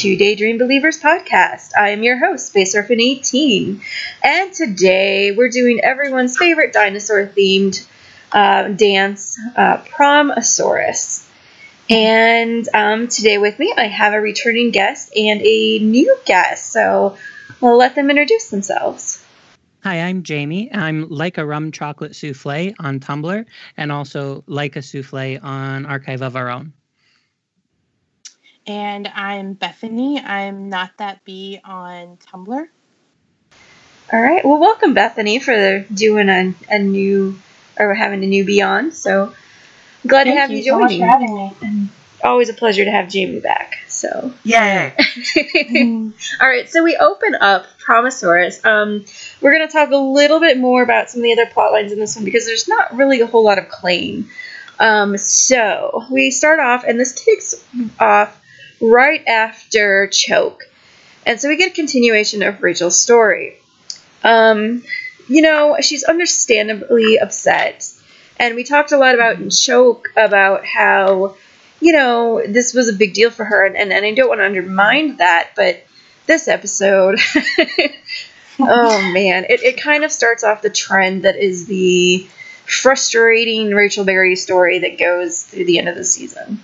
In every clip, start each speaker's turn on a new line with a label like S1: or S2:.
S1: to
S2: Daydream Believers podcast. I am your host, Space Orphan 18, and today we're doing everyone's favorite dinosaur themed uh, dance, uh, Promosaurus. And um, today with me, I have a returning guest and a new guest, so we'll let them introduce themselves.
S3: Hi, I'm Jamie. I'm like a rum chocolate souffle on Tumblr and also like a souffle on Archive of Our Own.
S4: And I'm Bethany. I'm not that bee on Tumblr.
S2: All right, well, welcome, Bethany, for doing a, a new or having a new Beyond. So glad to have
S4: you
S2: you
S4: so much
S2: joining.
S4: for having me.
S2: always a pleasure to have Jamie back. So,
S3: Yay!
S2: all right. So we open up Promosaurus. Um, we're gonna talk a little bit more about some of the other plot lines in this one because there's not really a whole lot of Klaine. Um, so we start off, and this takes off right after Choke, and so we get a continuation of Rachel's story. Um, you know, she's understandably upset, and we talked a lot about in Choke about how you know, this was a big deal for her, and, and, and I don't want to undermine that, but this episode, oh man, it, it kind of starts off the trend that is the frustrating Rachel Berry story that goes through the end of the season.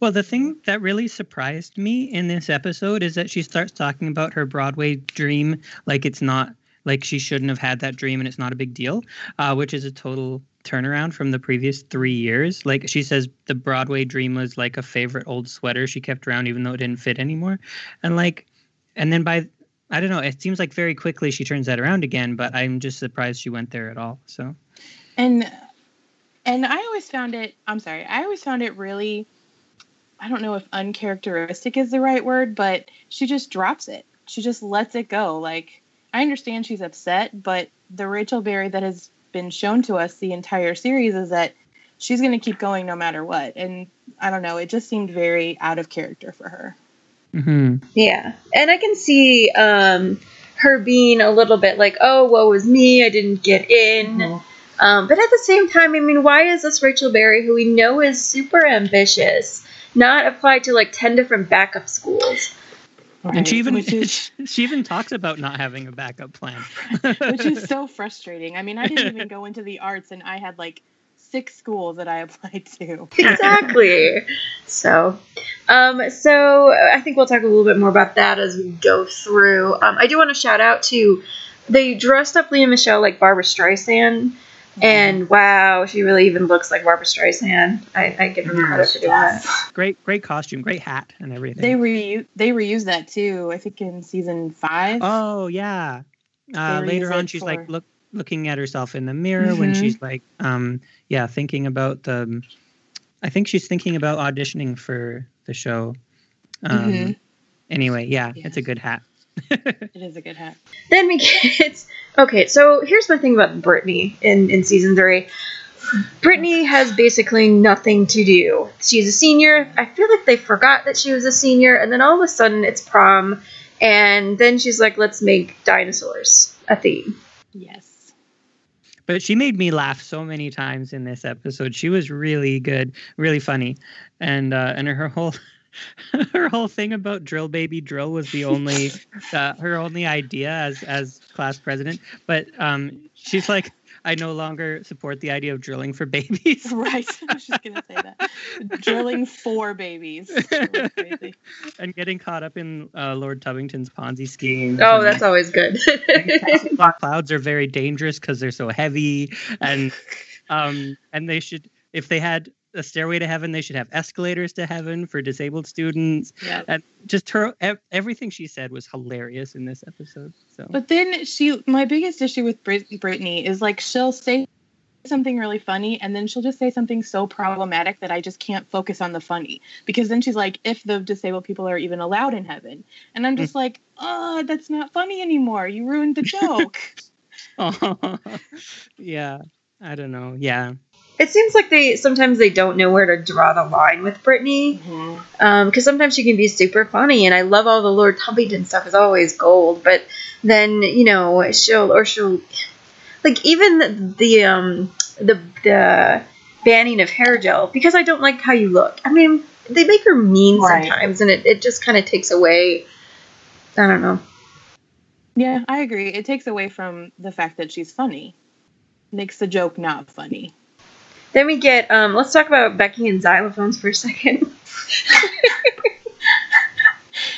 S3: Well, the thing that really surprised me in this episode is that she starts talking about her Broadway dream like it's not like she shouldn't have had that dream and it's not a big deal, uh, which is a total turnaround from the previous three years. Like she says, the Broadway dream was like a favorite old sweater she kept around even though it didn't fit anymore, and like, and then by I don't know, it seems like very quickly she turns that around again. But I'm just surprised she went there at all. So
S4: And and I always found it I'm sorry, I always found it really I don't know if uncharacteristic is the right word, but she just drops it. She just lets it go. Like I understand she's upset, but the Rachel Berry that has been shown to us the entire series is that she's going to keep going no matter what. And I don't know, it just seemed very out of character for her.
S3: hmm
S2: Yeah, and I can see um, her being a little bit like, "Oh, woe is me! I didn't get in." Um, but at the same time, I mean, why is this Rachel Berry, who we know is super ambitious, not applied to like ten different backup schools?
S3: and she even
S4: is
S3: she even talks about not having a backup plan.
S4: which is so frustrating. I mean, I didn't even go into the arts, and I had like six schools that I applied to.
S2: exactly. So, um, so I think we'll talk a little bit more about that as we go through. Um, I do want to shout out to they dressed up Lea Michele like Barbra Streisand, and wow, she really even looks like Barbra Streisand. I, I give her credit for doing that.
S3: great, great costume, great hat, and everything.
S4: They re they reused that too. I think in season five.
S3: Oh yeah. Uh, later on, she's
S4: for-
S3: like look looking at herself in the mirror when
S4: Mhm.
S3: she's like, um, yeah, thinking about the. I think she's thinking about auditioning for the show. Um,
S4: Mhm.
S3: Anyway, yeah, it's a good hat.
S4: It is a good hat.
S2: Then we get okay. So here's my thing about Brittany in in season three. Brittany has basically nothing to do. She's a senior. I feel like they forgot that she was a senior, and then all of a sudden it's prom, and then she's like, "Let's make dinosaurs a theme."
S4: Yes.
S3: But she made me laugh so many times in this episode. She was really good, really funny, and uh, and her whole her whole thing about drill baby drill was the only uh, her only idea as as class president. But um, she's like, I no longer support the idea of drilling for babies.
S4: right. I was just gonna say that. Drilling for babies. Crazy.
S3: and getting caught up in uh, Lord Tubbington's Ponzi scheme.
S2: Oh, that's always good.
S3: clouds are very dangerous because they're so heavy, and um, and they should if they had a stairway to heaven, they should have escalators to heaven for disabled students.
S4: Yeah.
S3: And just her everything she said was hilarious in this episode. So
S4: But then she, my biggest issue with Brit- Brittany is like she'll say something really funny and then she'll just say something so problematic that I just can't focus on the funny because then she's like, if the disabled people are even allowed in heaven, and I'm just mm. like, oh, that's not funny anymore. You ruined the joke.
S3: oh, yeah, I don't know. Yeah,
S2: it seems like they sometimes they don't know where to draw the line with Brittany. because sometimes she can be super funny, and I love all the Lord Tubbington stuff is always gold. But then you know she'll or she'll like even the, the um the the banning of hair gel because I don't like how you look. I mean they make her mean
S4: Right.
S2: sometimes, and it, it just kind of takes away. I don't know.
S4: yeah, I agree. It takes away from the fact that she's funny. Makes the joke not funny.
S2: Then we get um let's talk about Becky and xylophones for a second.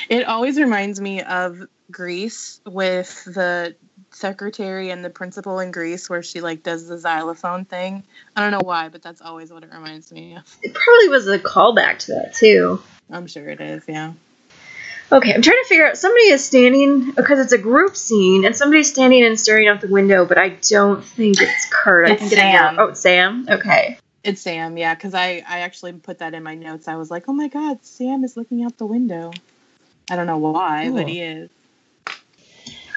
S4: It always reminds me of Grease with the secretary and the principal in Grease where she like does the xylophone thing. I don't know why, but that's always what it reminds me of.
S2: It probably was a callback to that too.
S4: I'm sure it is, yeah.
S2: Okay, I'm trying to figure out. Somebody is standing because it's a group scene, and somebody's standing and staring out the window. But I don't think it's Kurt. I
S4: It's
S2: think it's
S4: Sam.
S2: Oh, it's Sam. Okay.
S4: It's Sam, yeah, because I, I actually put that in my notes. I was like, oh my god, Sam is looking out the window. I don't know why, but he is.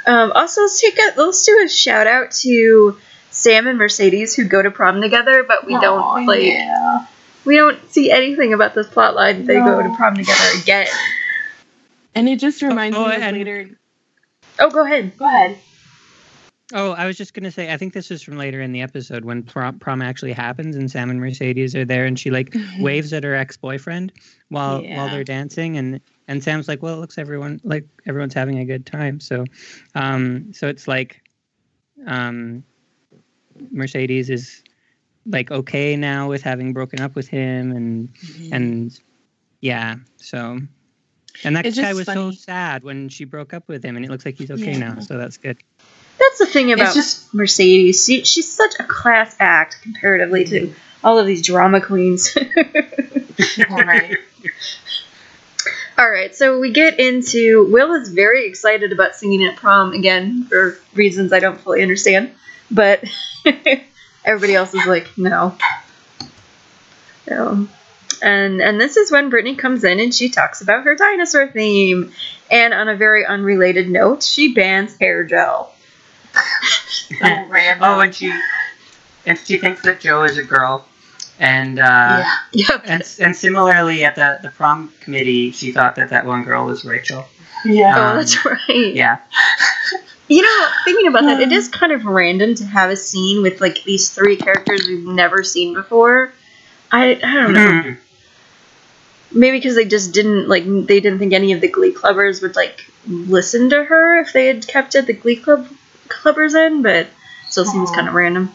S2: Um, also, let's take a let's do a shout out to Sam and Mercedes who go to prom together, but we don't like
S4: Yeah.
S2: we don't see anything about this plot line. They go to prom together again.
S4: And it just reminds
S3: oh,
S4: me of
S3: and-
S4: later.
S2: Oh, go ahead.
S4: Go ahead.
S3: Oh, I was just gonna say. I think this is from later in the episode when prom, prom actually happens, and Sam and Mercedes are there, and she like waves at her ex boyfriend while while they're dancing, and and Sam's like, "Well, it looks everyone like everyone's having a good time." So, um, so it's like, um, Mercedes is like okay now with having broken up with him, and and yeah, so. And that
S4: It's
S3: guy
S4: just
S3: was so sad when she broke up with him, and it looks like he's okay now. So that's good.
S2: That's the thing about
S4: just-
S2: Mercedes. She, she's such a class act comparatively to all of these drama queens.
S4: right.
S2: All right, so we get into Will is very excited about singing at prom again for reasons I don't fully understand, but everybody else is like, no. No. And and this is when Brittany comes in and she talks about her dinosaur theme. And on a very unrelated note, she bans hair gel.
S5: Oh, and she and she thinks that Joe is a girl, and uh,
S4: yeah.
S2: Yep.
S5: and and similarly at the the prom committee, she thought that that one girl was Rachel.
S4: Yeah.
S2: Oh,
S5: Um,
S2: that's right.
S5: Yeah,
S2: You know, thinking about that, it is kind of random to have a scene with like these three characters we've never seen before. I I don't know.
S5: Mhm.
S2: Maybe because they just didn't like they didn't think any of the Glee clubbers would like listen to her if they had kept it the Glee club clubbers in, but still seems kind of random.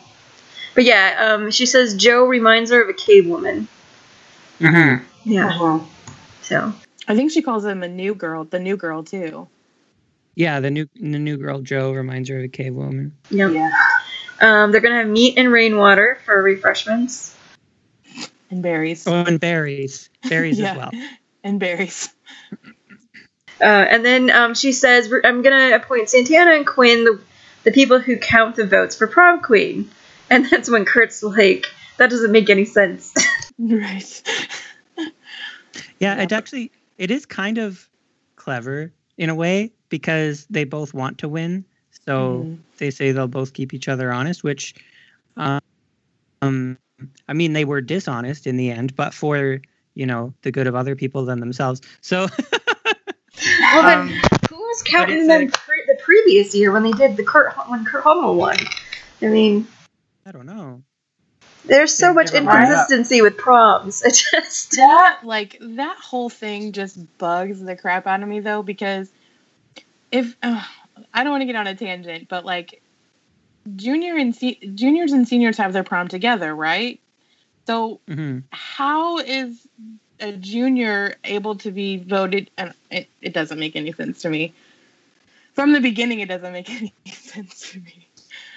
S2: But yeah, um, she says Joe reminds her of a cave woman.
S5: Mhm.
S2: Yeah,
S4: Uh-huh.
S2: so
S4: I think she calls him a new girl, the new girl too.
S3: Yeah, the new the new girl Joe reminds her of a cave woman.
S2: yep.
S4: Yeah.
S2: Um, they're gonna have meat and rainwater for refreshments.
S4: And berries.
S3: Oh, and berries, berries
S4: Yeah.
S3: as well.
S4: And berries.
S2: Uh, and then um, she says, I'm going to appoint Santana and Quinn, the, the people who count the votes for prom queen. And that's when Kurt's like, that doesn't make any sense.
S4: Right.
S3: Yeah,
S4: Yeah.
S3: it actually it is kind of clever in a way because they both want to win. So
S4: Mhm.
S3: they say they'll both keep each other honest, which um, um I mean they were dishonest in the end, but for you know the good of other people than themselves. So
S2: well, then,
S5: Um,
S2: who was counting them
S5: a-
S2: pre- the previous year when they did the Kurt, when Kurt Hummel won? I mean,
S3: I don't know.
S2: There's so much
S3: never line up.
S2: inconsistency with proms. It just
S4: that like that whole thing just bugs the crap out of me though because if uh, I don't want to get on a tangent, but like junior and se- juniors and seniors have their prom together, right? So
S3: hmm
S4: how is a junior able to be voted? And it, it doesn't make any sense to me. From the beginning, it doesn't make any sense to me.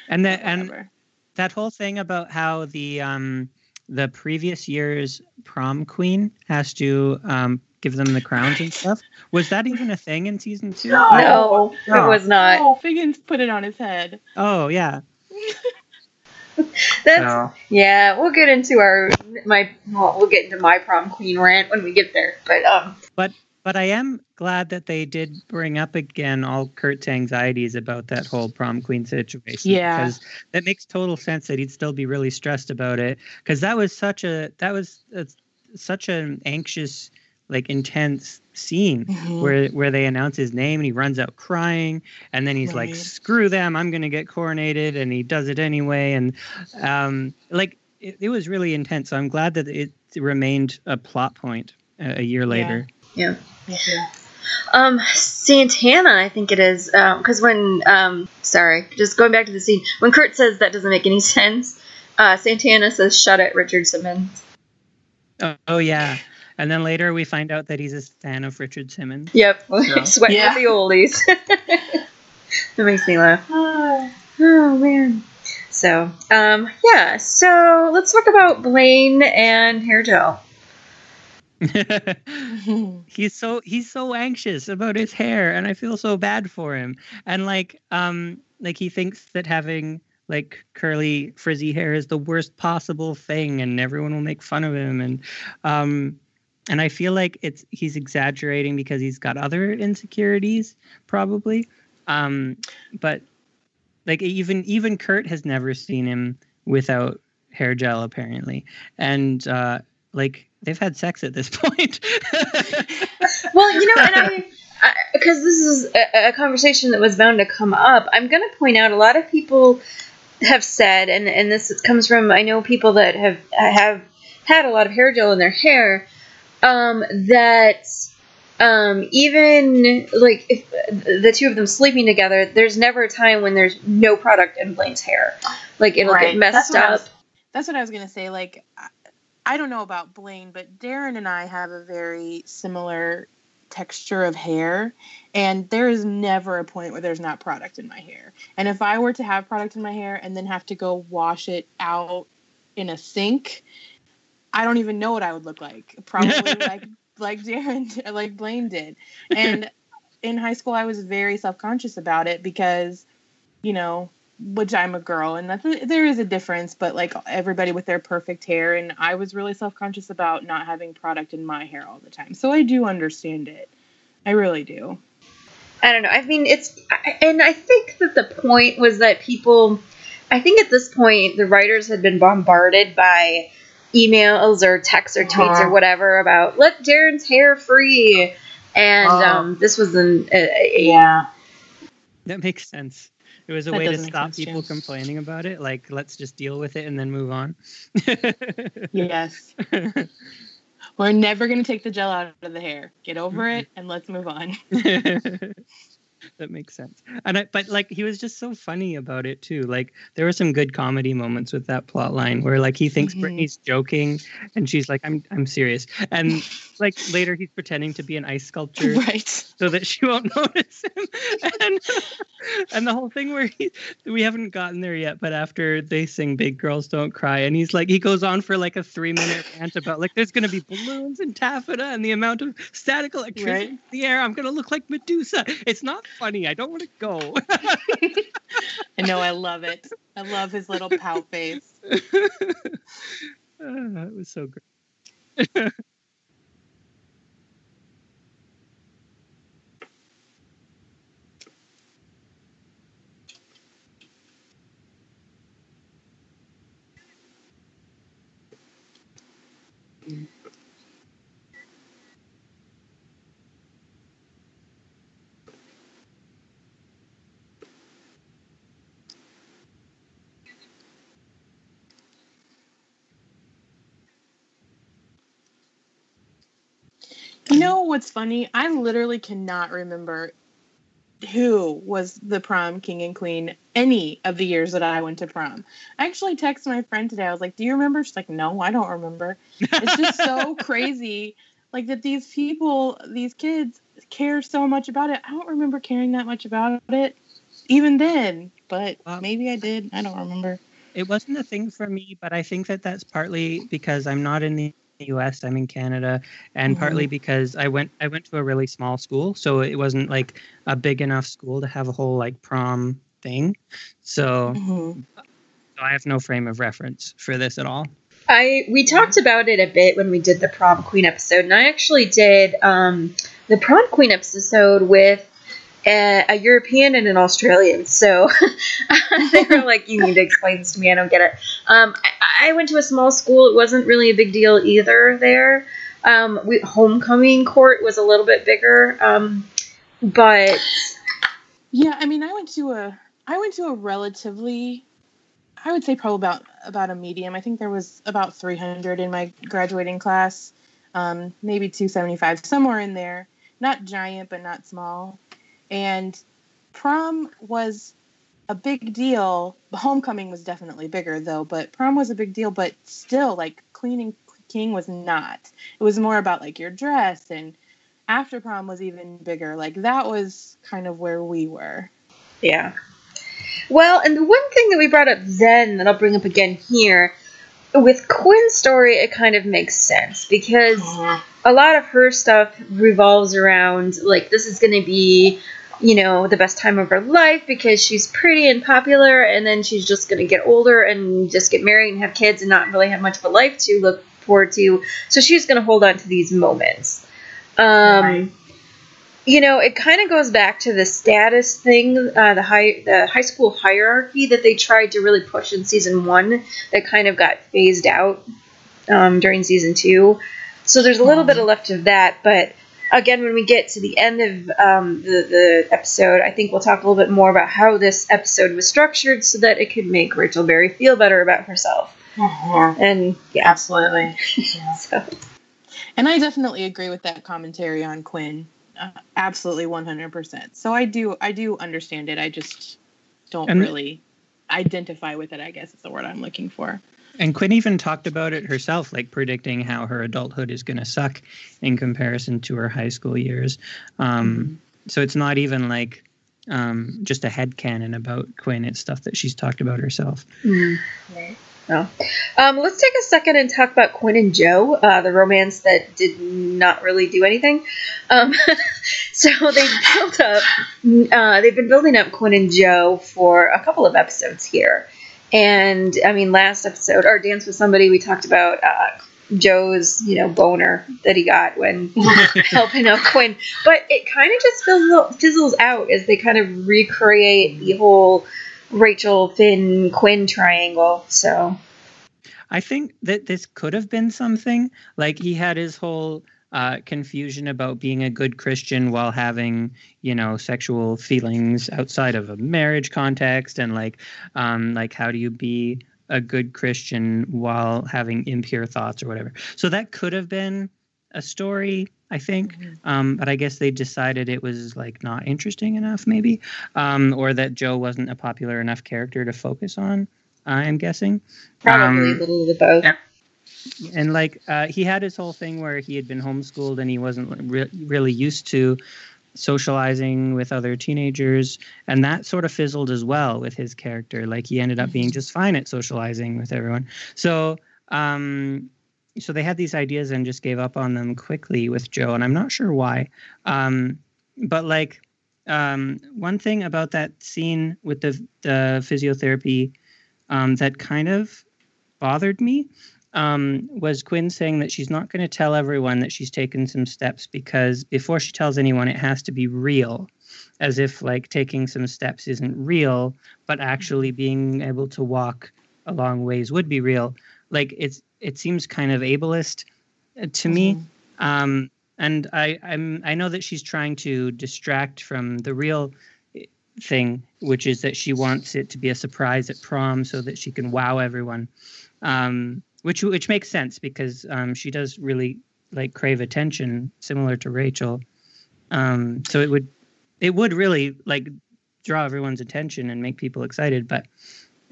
S3: And that and that whole thing about how the um the previous year's prom queen has to um give them the crowns and stuff was that even a thing in season two?
S5: No.
S2: no,
S5: No.
S2: it was not.
S4: oh, Figgins put it on his head.
S3: Oh yeah.
S2: That's
S5: So,
S2: yeah. We'll get into our my well, we'll get into my prom queen rant when we get there. But um,
S3: But But I am glad that they did bring up again all Kurt's anxieties about that whole prom queen situation.
S4: Yeah.
S3: Because that makes total sense that he'd still be really stressed about it. Because that was such a that was a, such an anxious, like intense scene
S4: Mhm.
S3: where where they announce his name and he runs out crying and then he's like, "Screw them! I'm gonna get coronated," and he does it anyway. And um, like it, it was really intense. So I'm glad that it remained a plot point a, a year later.
S2: yeah.
S4: Mhm.
S2: Um, Santana, I think it is. Because when, um, sorry, just going back to the scene, when Kurt says that doesn't make any sense, uh, Santana says, shut it, Richard Simmons.
S3: Oh, oh yeah. And then later we find out that he's a fan of Richard Simmons.
S2: Yep,
S5: Yeah.
S2: sweating
S4: Yeah.
S2: with the oldies. that makes me laugh. Oh, man. So, um, yeah, so let's talk about Blaine and Hair Gel.
S3: He's so he's so anxious about his hair and I feel so bad for him. And like um like he thinks that having like curly frizzy hair is the worst possible thing and everyone will make fun of him and um and I feel like it's he's exaggerating because he's got other insecurities probably. Um but like even even Kurt has never seen him without hair gel apparently. And uh like they've had sex at this point.
S2: Well, you know, and I, because this is a, a conversation that was bound to come up, I'm going to point out a lot of people have said, and and this comes from I know people that have have had a lot of hair gel in their hair, um, that um, even like if the two of them sleeping together, there's never a time when there's no product in Blaine's hair, like it'll
S4: Right.
S2: get messed
S4: That's
S2: up.
S4: was- That's what I was gonna say. Like, I don't know about Blaine, but Darren and I have a very similar texture of hair, and there is never a point where there's not product in my hair. And if I were to have product in my hair and then have to go wash it out in a sink, I don't even know what I would look like. Probably like like Darren, like Blaine did. And in high school, I was very self conscious about it because, you know, which I'm a girl, and that's there is a difference, but like everybody with their perfect hair, and I was really self conscious about not having product in my hair all the time. So I do understand it. I really do.
S2: I don't know. I mean, it's, and I think that the point was that people, I think at this point, the writers had been bombarded by emails or texts or tweets or
S4: Uh-huh.
S2: whatever about let Darren's hair free. And
S4: Oh.
S2: um, this was an, a, a,
S4: Yeah.
S3: That makes sense. It was a
S4: That
S3: way to stop
S4: sense,
S3: people
S4: too.
S3: complaining about it. Like, let's just deal with it and then move on.
S4: Yes. We're never gonna take the gel out of the hair. Get over it and let's move on.
S3: that makes sense. And I, but like he was just so funny about it too. Like there were some good comedy moments with that plot line where like he thinks
S4: Mhm.
S3: Brittany's joking and she's like, I'm I'm serious. And like later he's pretending to be an ice sculptor
S4: right.
S3: so that she won't notice him. And and the whole thing where he we haven't gotten there yet, but after they sing Big Girls Don't Cry, and he's like he goes on for like a three minute rant about like there's gonna be balloons and taffeta and the amount of static electricity
S4: Right.
S3: in the air. I'm gonna look like Medusa. It's not funny. I don't want to go.
S4: I know I love it. I love his little pout face.
S3: Ah, it was so great.
S4: What's funny? I literally cannot remember who was the prom king and queen any of the years that I went to prom. I actually texted my friend today. I was like, "Do you remember?" She's like, "No, I don't remember." It's just so crazy, like that these people, these kids, care so much about it. I don't remember caring that much about it, even then. But
S3: Well-
S4: maybe I did. I don't remember.
S3: it wasn't a thing for me, but I think that that's partly because I'm not in the U.S. I'm in Canada, and partly because I went I went to a really small school, so it wasn't like a big enough school to have a whole like prom thing. So,
S4: Mhm.
S3: so I have no frame of reference for this at all.
S2: I we talked about it a bit when we did the prom queen episode, and I actually did um, the prom queen episode with a, European and an Australian. So they were like, "You need to explain this to me. I don't get it." Um, I, I went to a small school. It wasn't really a big deal either. There, um, we, homecoming court was a little bit bigger, um, but
S4: Yeah, I mean, I went to a I went to a relatively I would say probably about about a medium. I think there was about 300 in my graduating class. Um, maybe 275 somewhere in there. Not giant but not small. And prom was a big deal. Homecoming was definitely bigger though, but prom was a big deal, but still like cleaning king was not. It was more about like your dress and after prom was even bigger. Like that was kind of where we were.
S2: Yeah. Well, and the one thing that we brought up then that I'll bring up again here, with Quinn's story, it kind of makes sense because a lot of her stuff revolves around like this is going to be, you know, the best time of her life because she's pretty and popular, and then she's just going to get older and just get married and have kids and not really have much of a life to look forward to. So she's going to hold on to these moments. Um,
S5: Right.
S2: You know, it kind of goes back to the status thing, uh, the high the high school hierarchy that they tried to really push in season one, that kind of got phased out um, during season two. So there's a little bit of left of that, but again, when we get to the end of um, the the episode, I think we'll talk a little bit more about how this episode was structured so that it could make Rachel Berry feel better about herself. And yeah,
S4: Absolutely.
S2: so
S4: And I definitely agree with that commentary on Quinn. Uh, absolutely 100%. So I do I do understand it. I just don't
S3: And-
S4: really identify with it, I guess is the word I'm looking for.
S3: And Quinn even talked about it herself, like predicting how her adulthood is going to suck in comparison to her high school years. Um, So it's not even like um, just a headcanon about Quinn. It's stuff that she's talked about herself.
S2: No. Um, let's take a second and talk about Quinn and Joe, uh, the romance that did not really do anything. Um, so they built up, uh, they've been building up Quinn and Joe for a couple of episodes here. And I mean, last episode, our dance with somebody, we talked about uh, Joe's, you know, boner that he got when helping out Quinn. But it kind of just fizzles, fizzles out as they kind of recreate the whole Rachel, Finn, Quinn triangle. So.
S3: I think that this could have been something like he had his whole uh, confusion about being a good Christian while having, you know, sexual feelings outside of a marriage context, and like, um, like how do you be a good Christian while having impure thoughts or whatever. So that could have been a story, I think. Um, but I guess they decided it was like not interesting enough, maybe, um, or that Joe wasn't a popular enough character to focus on. I'm guessing.
S2: Probably
S3: Um,
S2: a little of both.
S5: yeah.
S3: and like uh, he had his whole thing where he had been homeschooled and he wasn't re- really used to socializing with other teenagers and that sort of fizzled as well with his character like he ended up being just fine at socializing with everyone so um so they had these ideas and just gave up on them quickly with joe and i'm not sure why um but like um one thing about that scene with the the physiotherapy um that kind of bothered me um, was Quinn saying that she's not going to tell everyone that she's taken some steps because before she tells anyone, it has to be real, as if like taking some steps isn't real, but actually being able to walk a long ways would be real. Like it's it seems kind of ableist uh, to me. Um, and I I'm I know that she's trying to distract from the real eh, thing, which is that she wants it to be a surprise at prom so that she can wow everyone. Um, which which makes sense because um, she does really like crave attention, similar to Rachel. Um, so it would it would really like draw everyone's attention and make people excited. But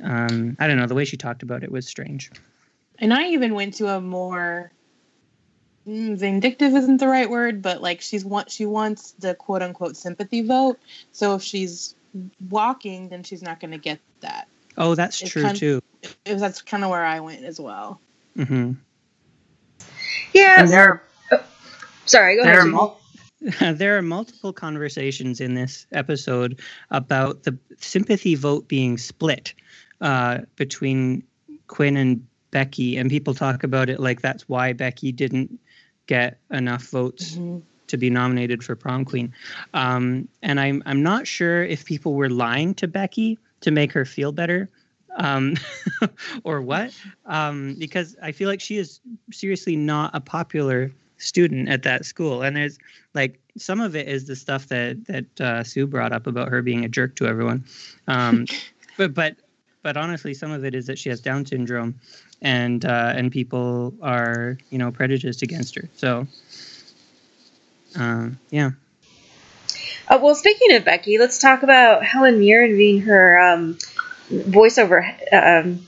S3: um, I don't know. The way she talked about it was strange.
S4: And I even went to a more mm, vindictive isn't the right word, but like she's want she wants the quote unquote sympathy vote. So if she's walking, then she's not going to get that.
S3: Oh, that's
S4: It
S3: true
S4: kind-
S3: too.
S4: It that's kind of where I went as well.
S3: hmm
S2: Yeah.
S5: And there,
S2: Sorry, go
S5: there
S2: ahead.
S5: are mul-
S3: there are multiple conversations in this episode about the sympathy vote being split uh, between Quinn and Becky, and people talk about it like that's why Becky didn't get enough votes to be nominated for prom queen. Um, and I'm I'm not sure if people were lying to Becky to make her feel better. Um, or what? Um, because I feel like she is seriously not a popular student at that school. And there's like some of it is the stuff that that uh, Sue brought up about her being a jerk to everyone. Um, but but but honestly, some of it is that she has Down syndrome, and uh, and people are you know prejudiced against her. So um, yeah.
S2: Uh, well, speaking of Becky, let's talk about Helen Mirren being her um, voiceover. Um,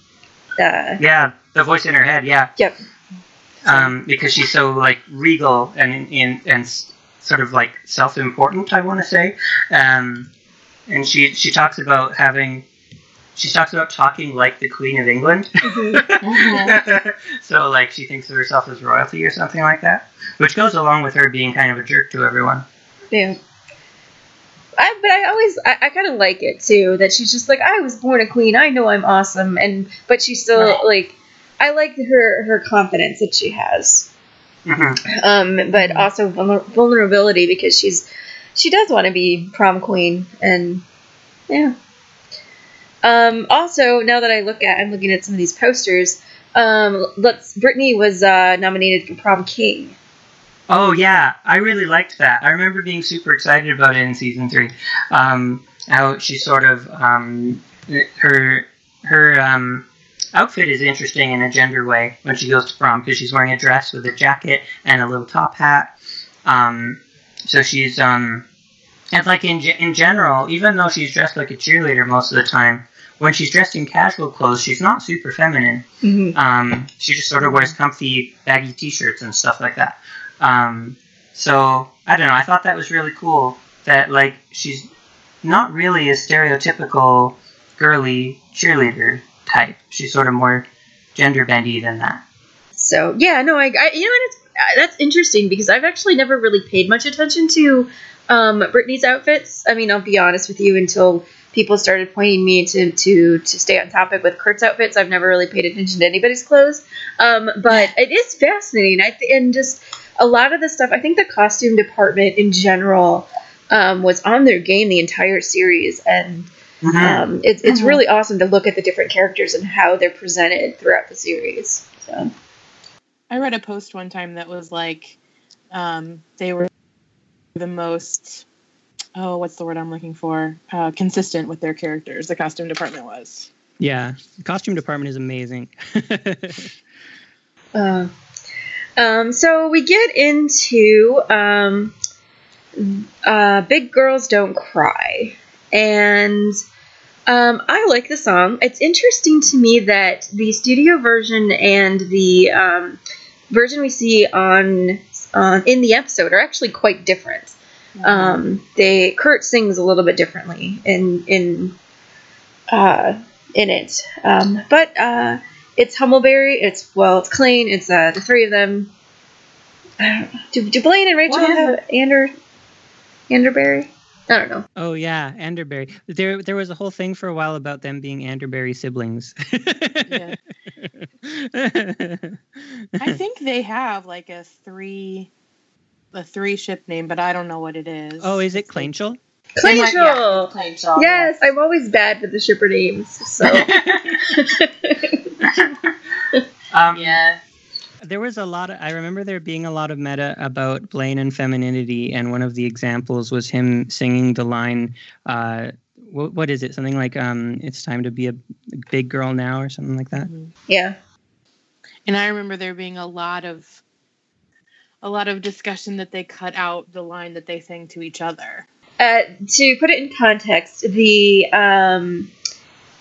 S2: uh,
S5: yeah, the voice in her head, yeah.
S2: Yep.
S5: Um, because she's so like regal and in, in and sort of like self-important, I want to say. Um, and she she talks about having. She talks about talking like the Queen of England. so like she thinks of herself as royalty or something like that, which goes along with her being kind of a jerk to everyone.
S2: yeah. I, but I always, I, I kind of like it too. That she's just like, I was born a queen. I know I'm awesome, and but she's still
S5: Right.
S2: like, I like her her confidence that she has.
S5: hmm
S2: um, but also vulnerability because she's she does want to be prom queen and yeah. Um, also, now that I look at, I'm looking at some of these posters. Um, let's Brittany was uh, nominated for prom king.
S5: Oh yeah, I really liked that. I remember being super excited about it in season three. Um, how she sort of um, her her um, outfit is interesting in a gender way when she goes to prom because she's wearing a dress with a jacket and a little top hat. Um, so she's um, and like in in general, even though she's dressed like a cheerleader most of the time, when she's dressed in casual clothes, she's not super feminine.
S2: Mm-hmm.
S5: Um, she just sort of wears comfy, baggy T-shirts and stuff like that. Um, so I don't know. I thought that was really cool. That like she's not really a stereotypical girly cheerleader type. She's sort of more gender bendy than that.
S2: So yeah, no, I, I you know, and it's uh, that's interesting because I've actually never really paid much attention to um, Brittany's outfits. I mean, I'll be honest with you, until people started pointing me to to to stay on topic with Kurt's outfits, I've never really paid attention to anybody's clothes. Um, but it is fascinating. I th- and just a lot of the stuff. I think the costume department in general um, was on their game the entire series, and um, it's it's
S4: Mhm.
S2: really awesome to look at the different characters and how they're presented throughout the series. So.
S4: I read a post one time that was like, um, they were the most, oh, what's the word I'm looking for? Uh, consistent with their characters. The costume department was.
S3: Yeah, the costume department is amazing.
S2: Uh, um, so we get into um, uh, Big Girls Don't Cry. And um, I like the song. It's interesting to me that the studio version and the um, version we see on uh, in the episode are actually quite different. Um, they Kurt sings a little bit differently in in uh, in it, um, but uh, it's Hummelberry. It's well, it's clean. It's uh, the three of them. I don't know. Do, do Blaine and Rachel
S4: What is
S2: have Ander Anderberry? I don't know.
S3: oh yeah, Anderberry. There there was a whole thing for a while about them being Anderberry siblings.
S4: Yeah. I think they have like a three, a three ship name, but I don't know what it is.
S3: oh, is it
S4: It's like-
S3: Clanchel?
S4: It might- yeah,
S2: Clanchel.
S4: it's
S2: Yes, I'm always bad with the shipper names. So
S5: um,
S4: Yeah.
S3: There was a lot of, I remember there being a lot of meta about Blaine and femininity, and one of the examples was him singing the line, uh, what, what is it? Something like, um, it's time to be a big girl now, or something like that.
S2: yeah,
S4: And I remember there being a lot of a lot of discussion that they cut out the line that they sang to each other.
S2: Uh, to put it in context, the um,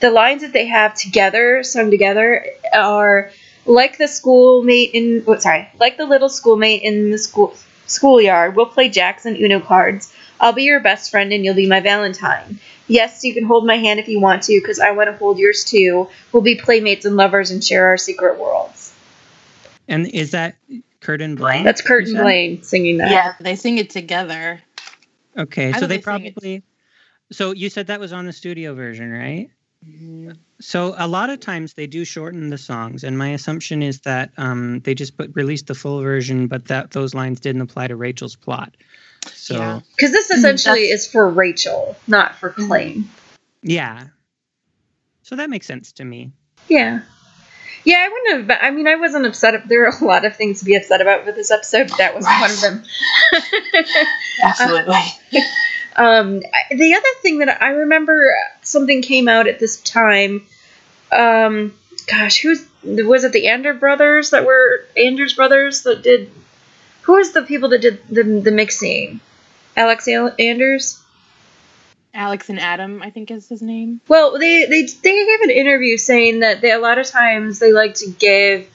S2: the lines that they have together, sung together, are like the schoolmate in. Oh, sorry, like the little schoolmate in the school schoolyard. We'll play jacks and Uno cards. I'll be your best friend and you'll be my Valentine. Yes, you can hold my hand if you want to, because I want to hold yours too. We'll be playmates and lovers and share our secret worlds.
S3: And is that Curtin
S5: Blaine?
S2: That's Kurt and Blaine singing that.
S4: Yeah, they sing it together.
S3: Okay,
S4: I
S3: so they
S4: they
S3: probably. So you said that was on the studio version, right?
S4: Mhm.
S3: So a lot of times they do shorten the songs, and my assumption is that um, they just put released the full version, but that those lines didn't apply to Rachel's plot. So
S4: Yeah.
S3: yeah,
S2: Because this essentially
S4: That's-
S2: is for Rachel, not for Blaine. Yeah.
S3: so that makes sense to me.
S2: Yeah. Yeah, I wouldn't have. I mean, I wasn't upset. There are a lot of things to be upset about with this episode. That was one of them.
S4: Absolutely.
S2: um, the other thing that I remember, something came out at this time. Um, gosh, who's was it? The Ander brothers that were Anders brothers that did. Who was the people that did the the mixing? Alex Anders.
S4: Alex and Adam, I think is his name.
S2: Well, they they they gave an interview saying that they a lot of times they like to give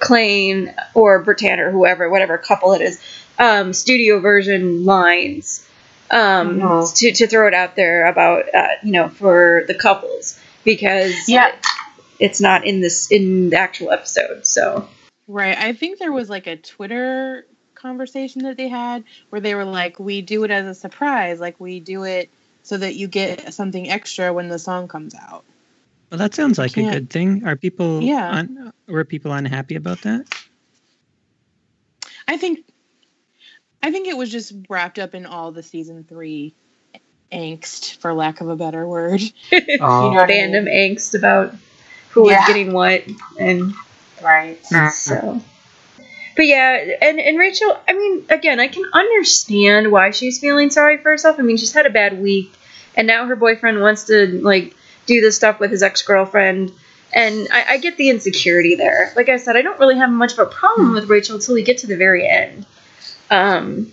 S2: Klaine or Brittana or whoever, whatever couple it is, um, studio version lines um,
S4: Mhm.
S2: to to throw it out there about uh, you know for the couples because
S4: Yeah.
S2: it's not in this in the actual episode. So
S4: Right. I think there was like a Twitter conversation that they had where they were like, we do it as a surprise. Like, we do it so that you get something extra when the song comes out.
S3: Well, that sounds like a good thing. Are people
S4: Yeah.
S3: un- were people unhappy about that?
S4: I think. I think it was just wrapped up in all the season three angst, for lack of a better word.
S5: Oh,
S4: You know what I mean?
S2: random angst about who was getting what and
S4: Right.
S2: So, but yeah, and and Rachel, I mean, again, I can understand why she's feeling sorry for herself. I mean, she's had a bad week, and now her boyfriend wants to like do this stuff with his ex girlfriend, and I, I get the insecurity there. Like I said, I don't really have much of a problem with Rachel until we get to the very end. Um,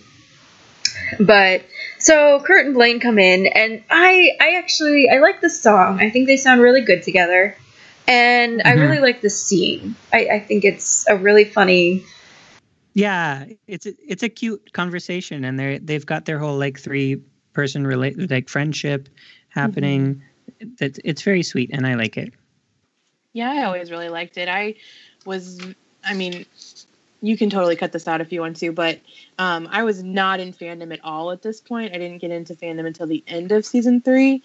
S2: but so Kurt and Blaine come in, and I I actually I like the song. I think they sound really good together, and I
S3: Mhm.
S2: really like the scene. I, I think it's a really funny.
S3: Yeah, it's a, it's a cute conversation, and they they've got their whole like three person relate like friendship happening. That it's very sweet, and I like it.
S4: Yeah, I always really liked it. I was, I mean, you can totally cut this out if you want to, but um, I was not in fandom at all at this point. I didn't get into fandom until the end of season three.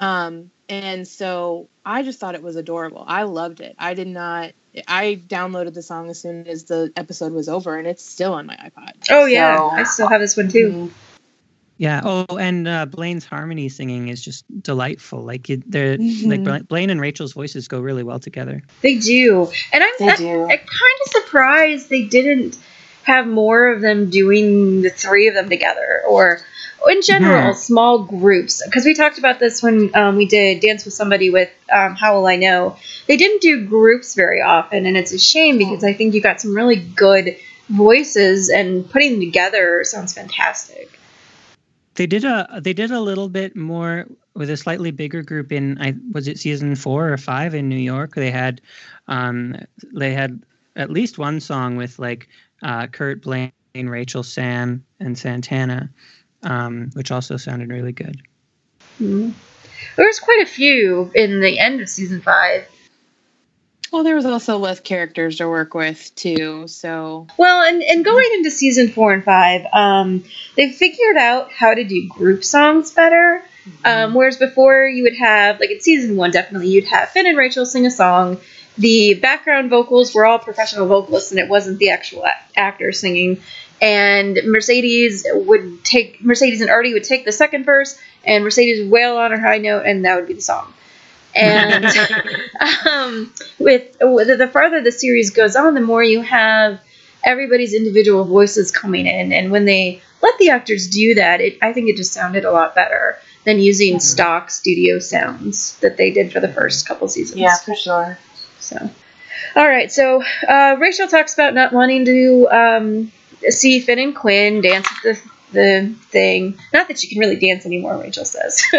S4: Um, and so I just thought it was adorable. I loved it. I did not, I downloaded the song as soon as the episode was over, and it's still on my iPod.
S2: Oh yeah,
S4: So-
S2: I still have this one too.
S4: Mhm.
S3: Yeah. Oh, and uh, Blaine's harmony singing is just delightful. Like it, they're
S4: Mhm.
S3: like Blaine and Rachel's voices go really well together.
S2: They do, and I'm
S4: They
S2: I,
S4: do.
S2: I'm kind of surprised they didn't have more of them doing the three of them together, or in general,
S5: Mhm.
S2: small groups. Because we talked about this when um, we did Dance with Somebody with um, How Will I Know. They didn't do groups very often, and it's a shame because I think you got some really good voices, and putting them together sounds fantastic.
S3: They did a they did a little bit more with a slightly bigger group in I was it season four or five in New York. They had um they had at least one song with like uh, Kurt Blaine, Rachel, Sam, and Santana, um, which also sounded really good.
S2: Mhm. There was quite a few in the end of season five.
S4: Well, there was also less characters to work with, too. So,
S2: Well, and, and going into season four and five, um, they figured out how to do group songs better. Um, whereas before, you would have, like in season one, definitely, you'd have Finn and Rachel sing a song. The background vocals were all professional vocalists, and it wasn't the actual a- actor singing. And Mercedes would take, Mercedes and Artie would take the second verse, and Mercedes would wail on her high note, and that would be the song. And um, with, with the farther the series goes on, the more you have everybody's individual voices coming in, and when they let the actors do that, it, I think it just sounded a lot better than using stock studio sounds that they did for the first couple seasons.
S4: Yeah, for sure.
S2: So, all right. So uh, Rachel talks about not wanting to um, see Finn and Quinn dance at the the thing. Not that you can really dance anymore, Rachel says.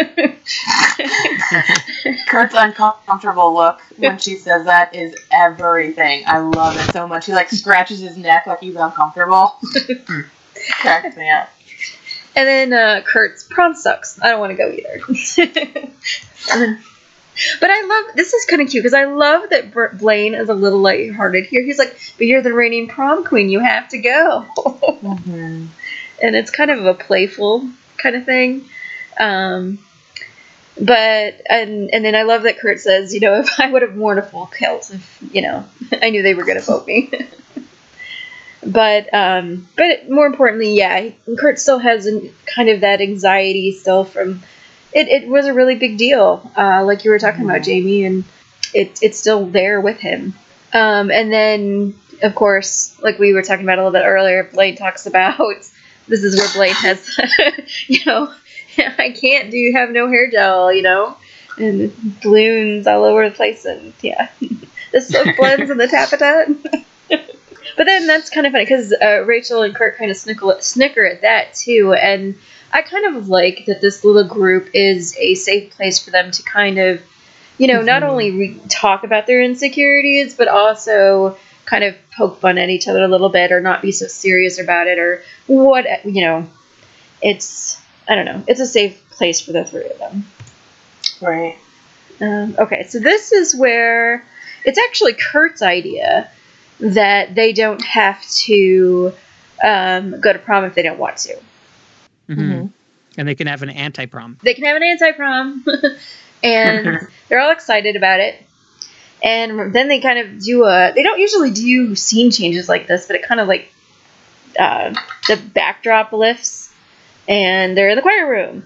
S4: Kurt's uncomfortable look when she says that is everything. I love it so much. He like scratches his neck like he's uncomfortable. Cracks me up.
S2: And then uh, Kurt's prom sucks. I don't want to go either. and then, but I love this is kind of cute because I love that Blaine is a little lighthearted here. He's like, "But you're the reigning prom queen. You have to go." and it's kind of a playful kind of thing. Um, but and and then I love that Kurt says, you know, if I would have worn a full kilt, if you know, I knew they were going to vote me. but um, but more importantly, yeah, Kurt still has an, kind of that anxiety still from it. It was a really big deal, uh, like you were talking about, Jamie, and it it's still there with him. Um, and then of course, like we were talking about a little bit earlier, Blaine talks about this is where Blaine has, you know, I can't do have no hair gel, you know, and balloons all over the place, and yeah, the silk blends and the taffeta. but then that's kind of funny because uh, Rachel and Kurt kind of snickle, snicker at that too, and I kind of like that this little group is a safe place for them to kind of, you know, not only re- talk about their insecurities, but also kind of poke fun at each other a little bit or not be so serious about it or what, you know, it's, I don't know, it's a safe place for the three of them.
S4: Right.
S2: Um, okay, so this is where it's actually Kurt's idea that they don't have to um, go to prom if they don't want to.
S3: Mhm. And they can have an anti prom.
S2: They can have an anti prom, and they're all excited about it. And then they kind of do a. They don't usually do scene changes like this, but it kind of like uh, the backdrop lifts, and they're in the choir room.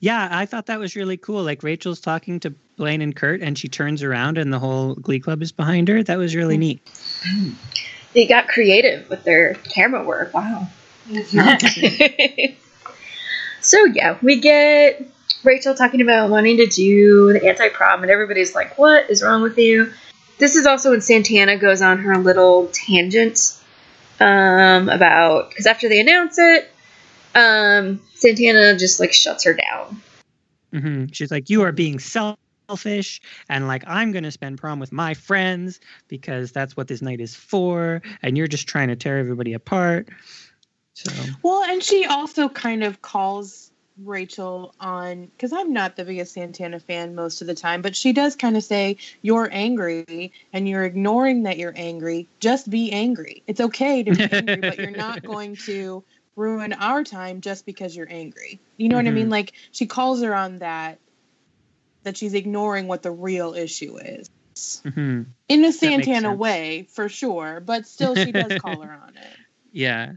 S3: Yeah, I thought that was really cool. Like Rachel's talking to Blaine and Kurt, and she turns around, and the whole Glee Club is behind her. That was really neat.
S2: They got creative with their camera work. Wow. so yeah, we get Rachel talking about wanting to do the anti prom, and everybody's like, "What is wrong with you?" This is also when Santana goes on her little tangent um, about because after they announce it, um, Santana just like shuts her down.
S3: hmm She's like, "You are being selfish, and like I'm gonna spend prom with my friends because that's what this night is for, and you're just trying to tear everybody apart." So
S4: Well, and she also kind of calls Rachel on because I'm not the biggest Santana fan most of the time, but she does kind of say, You're angry and you're ignoring that you're angry. Just be angry. It's okay to be angry, but you're not going to ruin our time just because you're angry. You know what I mean? Like she calls her on that, that she's ignoring what the real issue is.
S3: mhm.
S4: In a Santana way, for sure, but still she does call her on it.
S3: yeah,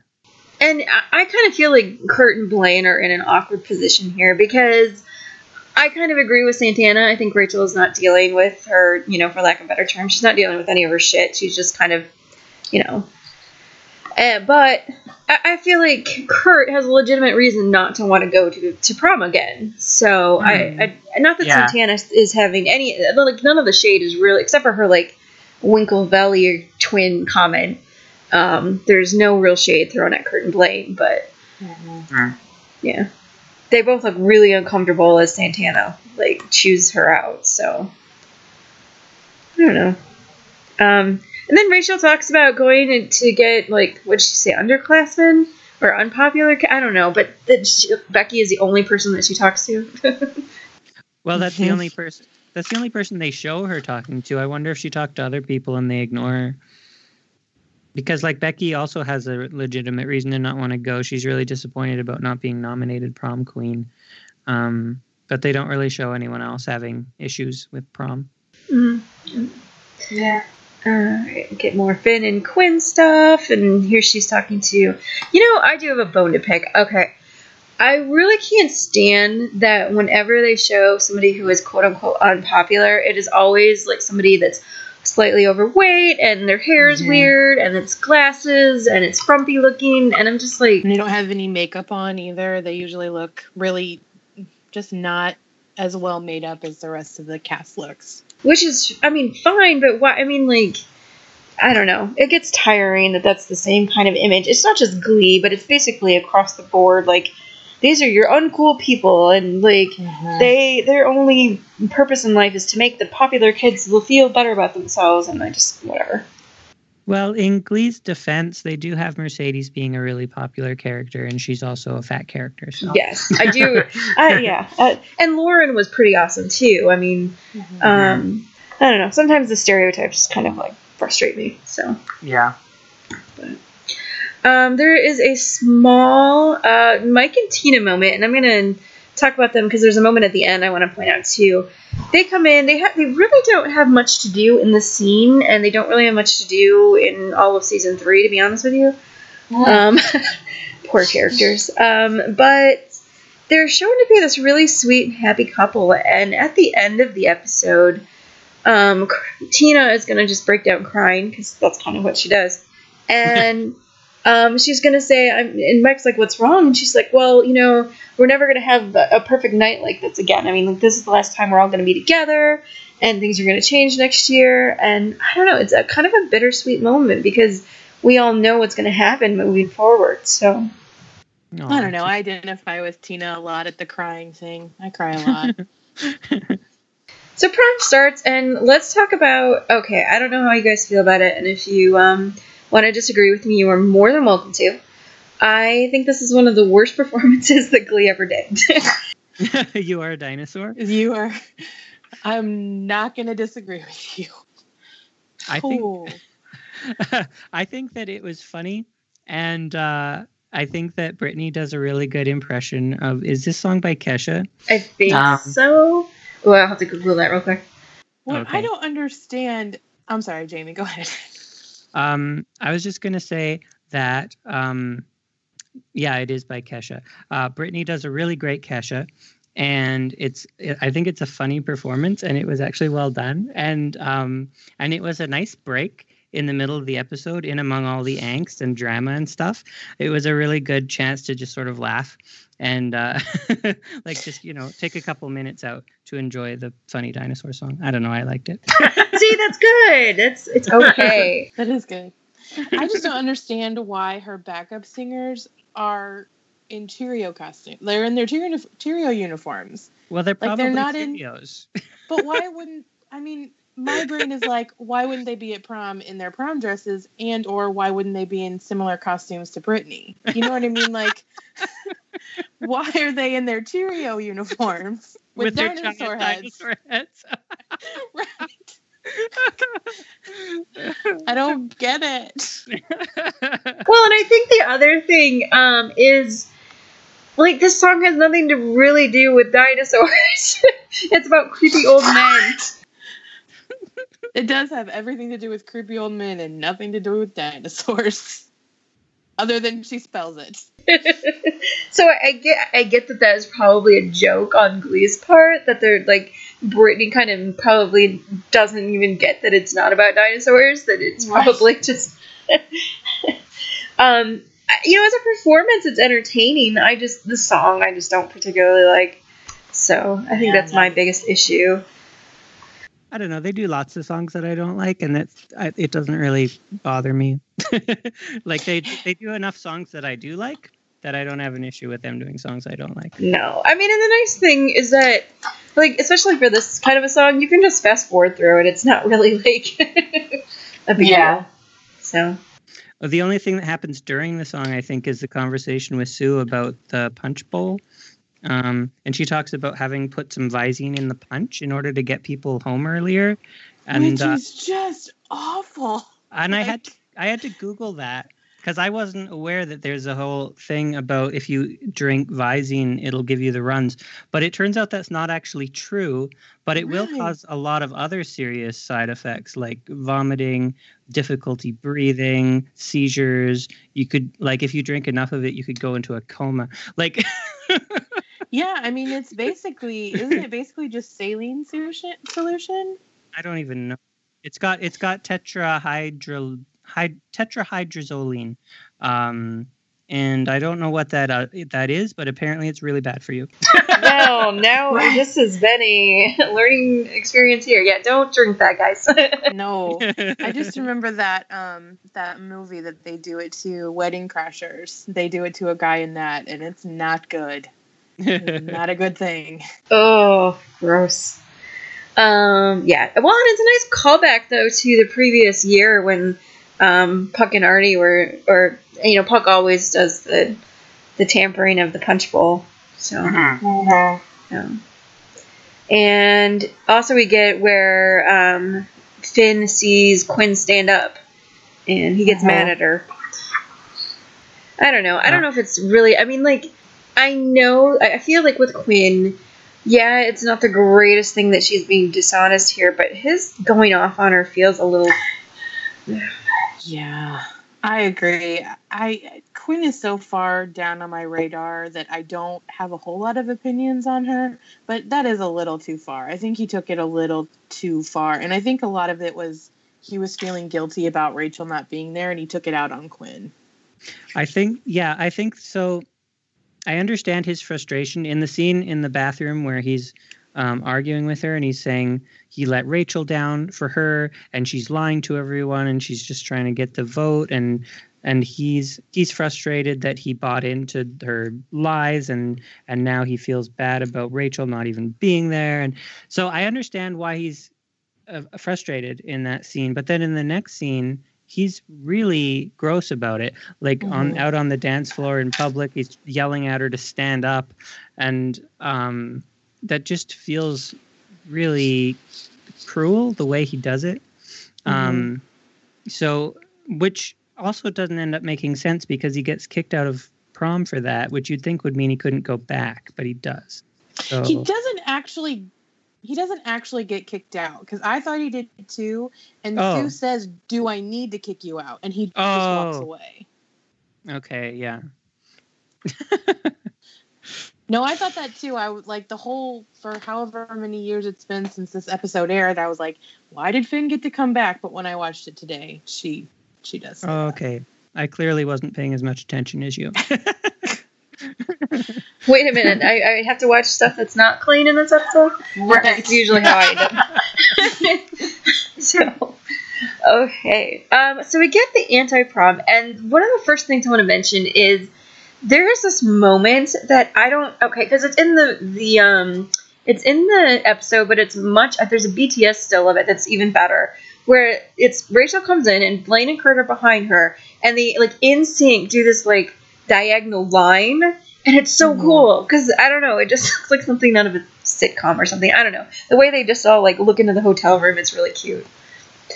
S2: And I, I kind of feel like Kurt and Blaine are in an awkward position here because I kind of agree with Santana. I think Rachel is not dealing with her, you know, for lack of a better term, she's not dealing with any of her shit. She's just kind of, you know. Uh, but I, I feel like Kurt has a legitimate reason not to want to go to, to prom again. So I, I, not that
S5: Yeah.
S2: Santana is having any, like none of the shade is really, except for her like Winkle Valley twin comment. Um, there's no real shade thrown at Kurt and Blaine, but
S5: Mm.
S2: yeah, they both look really uncomfortable as Santana like chews her out. So I don't know. Um, and then Rachel talks about going to get like what did she say, underclassmen or unpopular? I don't know, but that she, Becky is the only person that she talks to.
S3: well, that's the only person. That's the only person they show her talking to. I wonder if she talked to other people and they ignore her. Because like Becky also has a legitimate reason to not want to go. She's really disappointed about not being nominated prom queen. Um, but they don't really show anyone else having issues with prom.
S2: Mm.
S4: Yeah.
S2: Alright, get more Finn and Quinn stuff, and here she's talking to. You know, I do have a bone to pick. Okay. I really can't stand that whenever they show somebody who is quote unquote unpopular, it is always like somebody that's slightly overweight and their hair is
S4: Mhm.
S2: weird and it's glasses and it's frumpy looking, and I'm just like,
S4: And they don't have any makeup on either. They usually look really just not as well made up as the rest of the cast looks.
S2: which is, I mean, fine, but why? I mean, like, I don't know. It gets tiring that that's the same kind of image. It's not just Glee, but it's basically across the board. Like these are your uncool people, and like
S4: Mhm.
S2: they their only purpose in life is to make the popular kids feel better about themselves, and I just whatever.
S3: Well, in Glee's defense, they do have Mercedes being a really popular character, and she's also a fat character. So
S2: Yes, I do. I, yeah, uh, and Lauren was pretty awesome too. I mean,
S4: Mhm.
S2: um, I don't know. Sometimes the stereotypes kind of like frustrate me. So.
S5: Yeah.
S2: Um, there is a small uh, Mike and Tina moment, and I'm gonna talk about them because there's a moment at the end I want to point out too. They come in, they have, they really don't have much to do in the scene, and they don't really have much to do in all of season three, to be honest with you. Um, poor characters. Um, but they're shown to be this really sweet and happy couple, and at the end of the episode, um, Tina is gonna just break down crying because that's kind of what she does, and. Um, she's gonna say, I'm, and Mike's like, "What's wrong?" And she's like, "Well, you know, we're never gonna have a, a perfect night like this again. I mean, like, this is the last time we're all gonna be together, and things are gonna change next year." And I don't know, it's a kind of a bittersweet moment because we all know what's gonna happen moving forward. So
S4: I don't know. I identify with Tina a lot at the crying thing. I cry a lot.
S2: So prom starts, and let's talk about. Okay, I don't know how you guys feel about it, and if you um, want to disagree with me, you are more than welcome to. I think this is one of the worst performances that Glee ever did.
S3: you are a dinosaur.
S4: you are. I'm not going to disagree with you.
S3: I think. I think that it was funny, and uh, I think that Brittany does a really good impression of. Is this song by Kesha?
S2: I think
S5: Um,
S2: so. Well, I'll have to Google that real quick.
S4: What
S3: Okay.
S4: I don't understand. I'm sorry, Jamie. Go ahead.
S3: Um, I was just gonna say that. Um, yeah, it is by Kesha. Uh, Brittany does a really great Kesha, and it's. I think it's a funny performance, and it was actually well done, and um, and it was a nice break in the middle of the episode, in among all the angst and drama and stuff. It was a really good chance to just sort of laugh and uh, like just you know take a couple minutes out to enjoy the funny dinosaur song. I don't know. I liked it.
S2: See, that's good. It's it's okay.
S4: That is good. I just don't understand why her backup singers are in Cheerio costume. They're in their Cheerio, Cheerio uniforms.
S3: Well, they're
S4: Like,
S3: probably
S4: they're not in-
S3: Cheerios.
S4: But why wouldn't I mean my brain is like why wouldn't they be at prom in their prom dresses and or why wouldn't they be in similar costumes to Brittany? You know what I mean? Like why are they in their Cheerio uniforms with,
S3: their
S4: dinosaur
S3: giant
S4: heads?
S3: dinosaur heads.
S4: right. I don't get it.
S2: Well, and I think the other thing um, is like this song has nothing to really do with dinosaurs. it's about creepy old men.
S4: It does have everything to do with creepy old men and nothing to do with dinosaurs. Other than she spells it.
S2: so I, get I get that that is probably a joke on Glee's part that they're like Brittany kind of probably doesn't even get that it's not about dinosaurs that it's
S4: Right.
S2: probably just um you know as a performance it's entertaining I just the song I just don't particularly like so I think
S4: Yeah,
S2: that's my biggest issue
S3: I don't know. They do lots of songs that I don't like, and that's I, it doesn't really bother me. like they they do enough songs that I do like that I don't have an issue with them doing songs I don't like.
S2: no I mean and the nice thing is that like especially for this kind of a song you can just fast forward through it it's not really like a big
S4: Yeah.
S2: deal so
S3: The only thing that happens during the song, I think, is the conversation with Sue about the punch bowl. Um, and she talks about having put some Visine in the punch in order to get people home earlier. And
S4: which
S3: uh,
S4: is just awful.
S3: and I had
S4: like-
S3: I had to Google that because I wasn't aware that there's a whole thing about if you drink Visine, it'll give you the runs. But it turns out that's not actually true. But it will cause a lot of other serious side effects like vomiting, difficulty breathing, seizures. You could like if you drink enough of it, you could go into a coma. Like
S4: Yeah, I mean it's basically isn't it basically just saline solution solution?
S3: I don't even know. It's got it's got tetrahydral hy, tetrahydrozoline um, and I don't know what that uh, that is, but apparently it's really bad for you.
S2: no, now this has been a learning experience here. Yeah, don't drink that, guys.
S4: No. I just remember that um that movie that they do it to Wedding Crashers. They do it to a guy in that and it's not good. Not a good thing.
S2: oh, gross. Um, yeah. Well, and it's a nice callback though to the previous year when um, Puck and Artie were, or you know, Puck always does the the tampering of the punch bowl. So.
S5: Mm-hmm.
S2: Yeah. And also, we get where um, Finn sees Quinn stand up, and he gets
S4: Uh-huh.
S2: mad at her. I don't know. I don't know if it's really. I mean, like, I know. I I feel like with Quinn, yeah, it's not the greatest thing that she's being dishonest here, but his going off on her feels a little.
S4: Yeah. I agree. I Quinn is so far down on my radar that I don't have a whole lot of opinions on her, but that is a little too far. I think he took it a little too far, and I think a lot of it was he was feeling guilty about Rachel not being there and he took it out on Quinn.
S3: I think, yeah, I think so. I understand his frustration in the scene in the bathroom where he's um, arguing with her and he's saying he let Rachel down for her and she's lying to everyone and she's just trying to get the vote and and he's he's frustrated that he bought into her lies and and now he feels bad about Rachel not even being there. And so I understand why he's uh, frustrated in that scene. But then in the next scene he's really gross about it. Like on
S4: Mhm.
S3: out on the dance floor in public he's yelling at her to stand up. And um that just feels really cruel the way he does it. Um so which also doesn't end up making sense because he gets kicked out of prom for that which you'd think would mean he couldn't go back but he does. So
S4: He doesn't actually he doesn't actually get kicked out because I thought he did too. And
S3: Oh.
S4: Sue says, "Do I need to kick you out?" And he just walks
S3: Oh.
S4: away.
S3: okay yeah
S4: No, I thought that too. I would like the whole for however many years it's been since this episode aired. I was like, why did Finn get to come back? But when I watched it today, she she does.
S3: oh, okay i clearly wasn't paying as much attention as you
S2: Wait a minute. I, I have to watch stuff that's not clean in this episode. That's usually how I end up. so, okay. Um, so we get the anti prom, and one of the first things I want to mention is there is this moment that I don't. Okay, because it's in the the um, it's in the episode, but it's much. There's a BTS still of it that's even better. Where it's Rachel comes in and Blaine and Kurt are behind her, and they like in sync do this like diagonal line, and it's so
S4: Mhm.
S2: cool because I don't know, it just looks like something out of a sitcom or something. I don't know the way they just all like look into the hotel room. It's really cute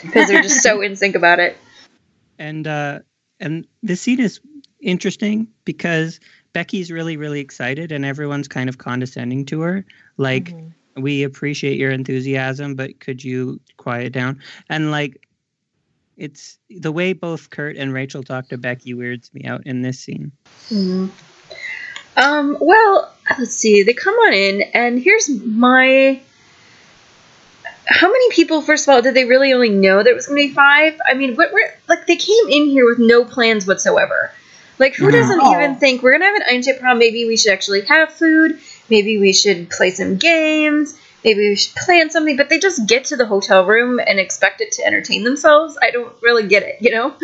S2: because they're just so in sync about it.
S3: and uh and this scene is interesting because Becky's really really excited and everyone's kind of condescending to her like
S4: Mhm.
S3: we appreciate your enthusiasm but could you quiet down and like it's the way both Kurt and Rachel talk to Becky weirds me out in this scene
S2: Um. Well, let's see. They come on in, and here's my. How many people, first of all, did they really only know there was going to be five? I mean, what were like they came in here with no plans whatsoever. Like, who doesn't
S4: No.
S2: even think we're gonna have an anti prom? Maybe we should actually have food. Maybe we should play some games. Maybe we should plan something. But they just get to the hotel room and expect it to entertain themselves. I don't really get it. You know?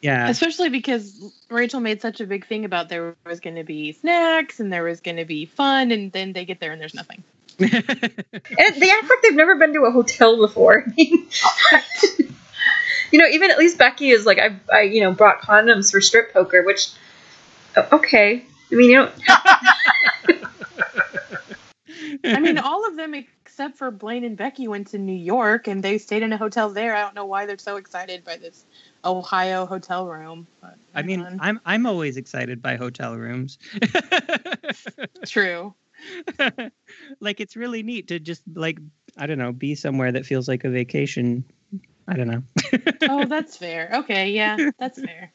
S3: yeah
S4: Especially because Rachel made such a big thing about there was going to be snacks and there was going to be fun, and then they get there and there's nothing.
S2: And they act like they've never been to a hotel before. I mean, you know, even at least Becky is like, I, I, you know, brought condoms for strip poker, which, oh, okay. I mean, you don't.
S4: I mean, all of them except for Blaine and Becky went to New York and they stayed in a hotel there. I don't know why they're so excited by this Ohio hotel room.
S3: I mean
S4: um,
S3: I'm I'm always excited by hotel rooms
S4: true.
S3: like it's really neat to just like I don't know be somewhere that feels like a vacation I don't know
S4: Oh, that's fair. Okay, yeah, that's fair.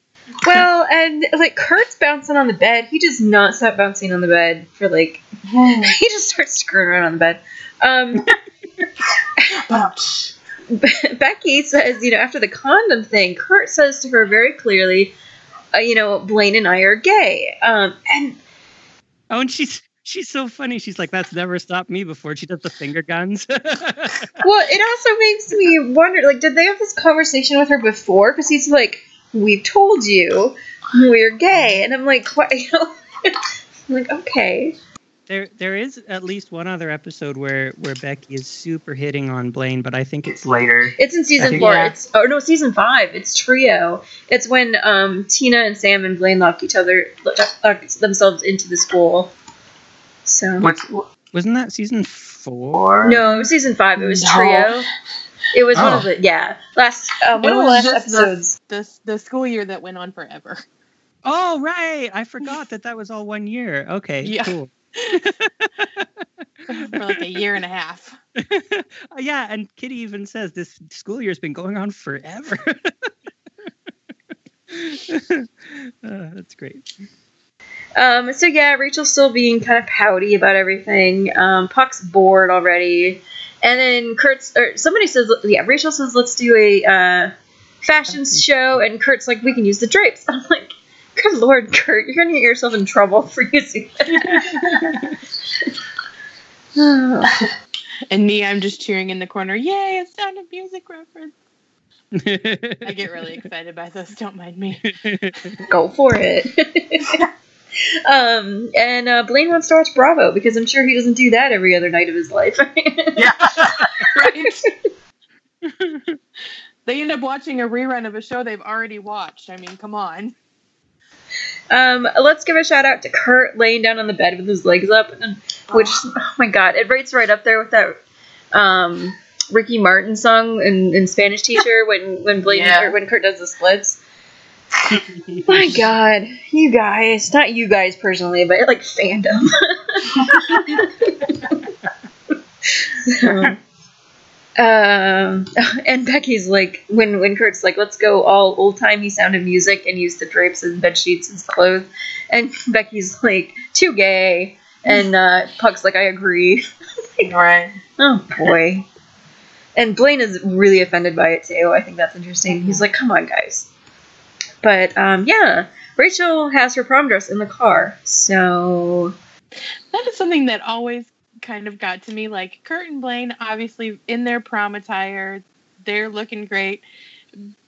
S2: Well, and like Kurt's bouncing on the bed. He does not stop bouncing on the bed for like. he just starts screwing around on the bed. Um, Becky says, you know, after the condom thing, Kurt says to her very clearly, uh, you know, Blaine and I are gay. Um, and
S3: Oh, and she's she's so funny. She's like, "That's never stopped me before." She does the finger guns.
S2: well, it also makes me wonder, like, did they have this conversation with her before? Because he's like, "We've told you we're gay," and I'm like, "What?" You know, I'm like, okay.
S3: there there is at least one other episode where where Becky is super hitting on Blaine, but I think it's
S5: It's later.
S2: It's in season
S3: think-
S2: four.
S4: Yeah.
S2: It's oh no, season five. It's trio. It's when um, Tina and Sam and Blaine lock each other lock themselves into the school. So
S5: What's
S3: wasn't that season four?
S5: four?
S2: no, it was season five. It was
S4: No.
S2: trio. It was one
S5: Oh.
S2: of the yeah last uh, one
S4: It
S2: of the
S4: was
S2: last
S4: just the-
S2: episodes.
S4: The the school year that went on forever.
S3: Oh right, I forgot that that was all one year. Okay,
S4: Yeah.
S3: cool.
S4: for like a year and a half.
S3: Uh, yeah, and Kitty even says this school year's been going on forever. Uh, that's great.
S2: Um, so yeah, Rachel's still being kind of pouty about everything. Um, Puck's bored already, and then Kurt's or somebody says, yeah, Rachel says, let's do a uh, fashion show, and Kurt's like, we can use the drapes. I'm like, good lord, Kurt, you're gonna get yourself in trouble for using that.
S4: And me, I'm just cheering in the corner. Yay! A Sound of Music reference. I get really excited by this. Don't mind me.
S2: Go for it. Um, and uh, Blaine wants to watch Bravo because I'm sure he doesn't do that every other night of his life.
S4: right? they end up watching a rerun of a show they've already watched. I mean, come on.
S2: Um, let's give a shout out to Kurt laying down on the bed with his legs up, and which oh my god, it rates right up there with that um, Ricky Martin song in, in Spanish Teacher when when Blaine
S4: Yeah.
S2: or when Kurt does the splits. My god, you guys, not you guys personally, but like fandom. Um, and Becky's like, when when Kurt's like, let's go all old timey sound of music and use the drapes and bed sheets as clothes, and Becky's like, too gay, and uh, Puck's like, I agree.
S4: Right.
S2: Oh boy. And Blaine is really offended by it too. I think that's interesting. He's like, come on, guys. But um, yeah, Rachel has her prom dress in the car, so
S4: That is something that always kind of got to me. Like Kurt and Blaine, obviously in their prom attire, they're looking great.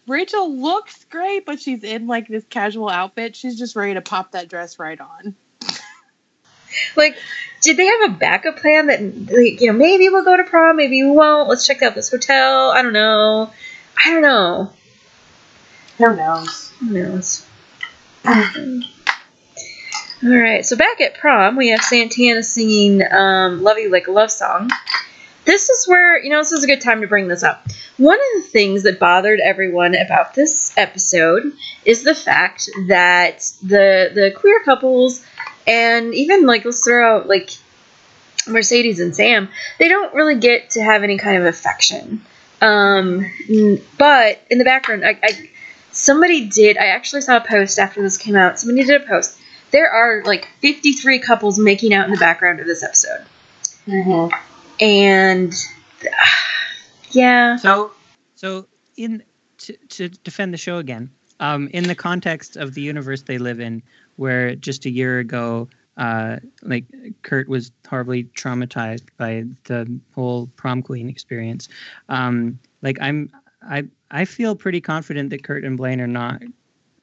S4: Rachel looks great, but she's in like this casual outfit. She's just ready to pop that dress right on.
S2: like, did they have a backup plan that like, you know maybe we'll go to prom, maybe we won't. Let's check out this hotel. I don't know. I don't know.
S4: Who knows?
S2: Who knows? All right, so back at prom, we have Santana singing um, "Love You Like a Love Song." This is where you know this is a good time to bring this up. One of the things that bothered everyone about this episode is the fact that the the queer couples and even like let's throw out like Mercedes and Sam, they don't really get to have any kind of affection. Um, but in the background, I, I somebody did. I actually saw a post after this came out. Somebody did a post. There are like 53 couples making out in the background of this episode, and yeah,
S5: So
S3: So, in to, to defend the show again, um, in the context of the universe they live in, where just a year ago, uh, like Kurt was horribly traumatized by the whole prom queen experience. Um, like I'm, I I feel pretty confident that Kurt and Blaine are not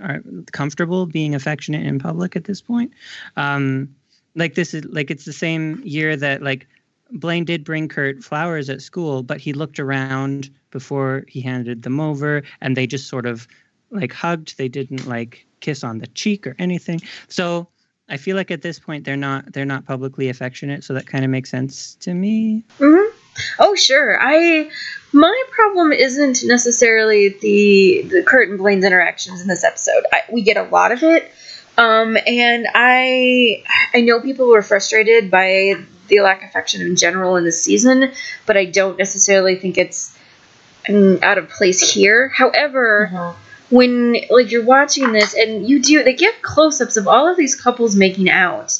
S3: are comfortable being affectionate in public at this point. Um, like this is like it's the same year that like Blaine did bring Kurt flowers at school, but he looked around before he handed them over, and they just sort of like hugged. They didn't like kiss on the cheek or anything. So I feel like at this point they're not they're not publicly affectionate. So that kind of makes sense to me.
S2: hmm Oh, sure. I my problem isn't necessarily the the Kurt and Blaine's interactions in this episode. I, we get a lot of it, um, and I I know people were frustrated by the lack of affection in general in this season, but I don't necessarily think it's out of place here. However, when like you're watching this and you do they give close-ups of all of these couples making out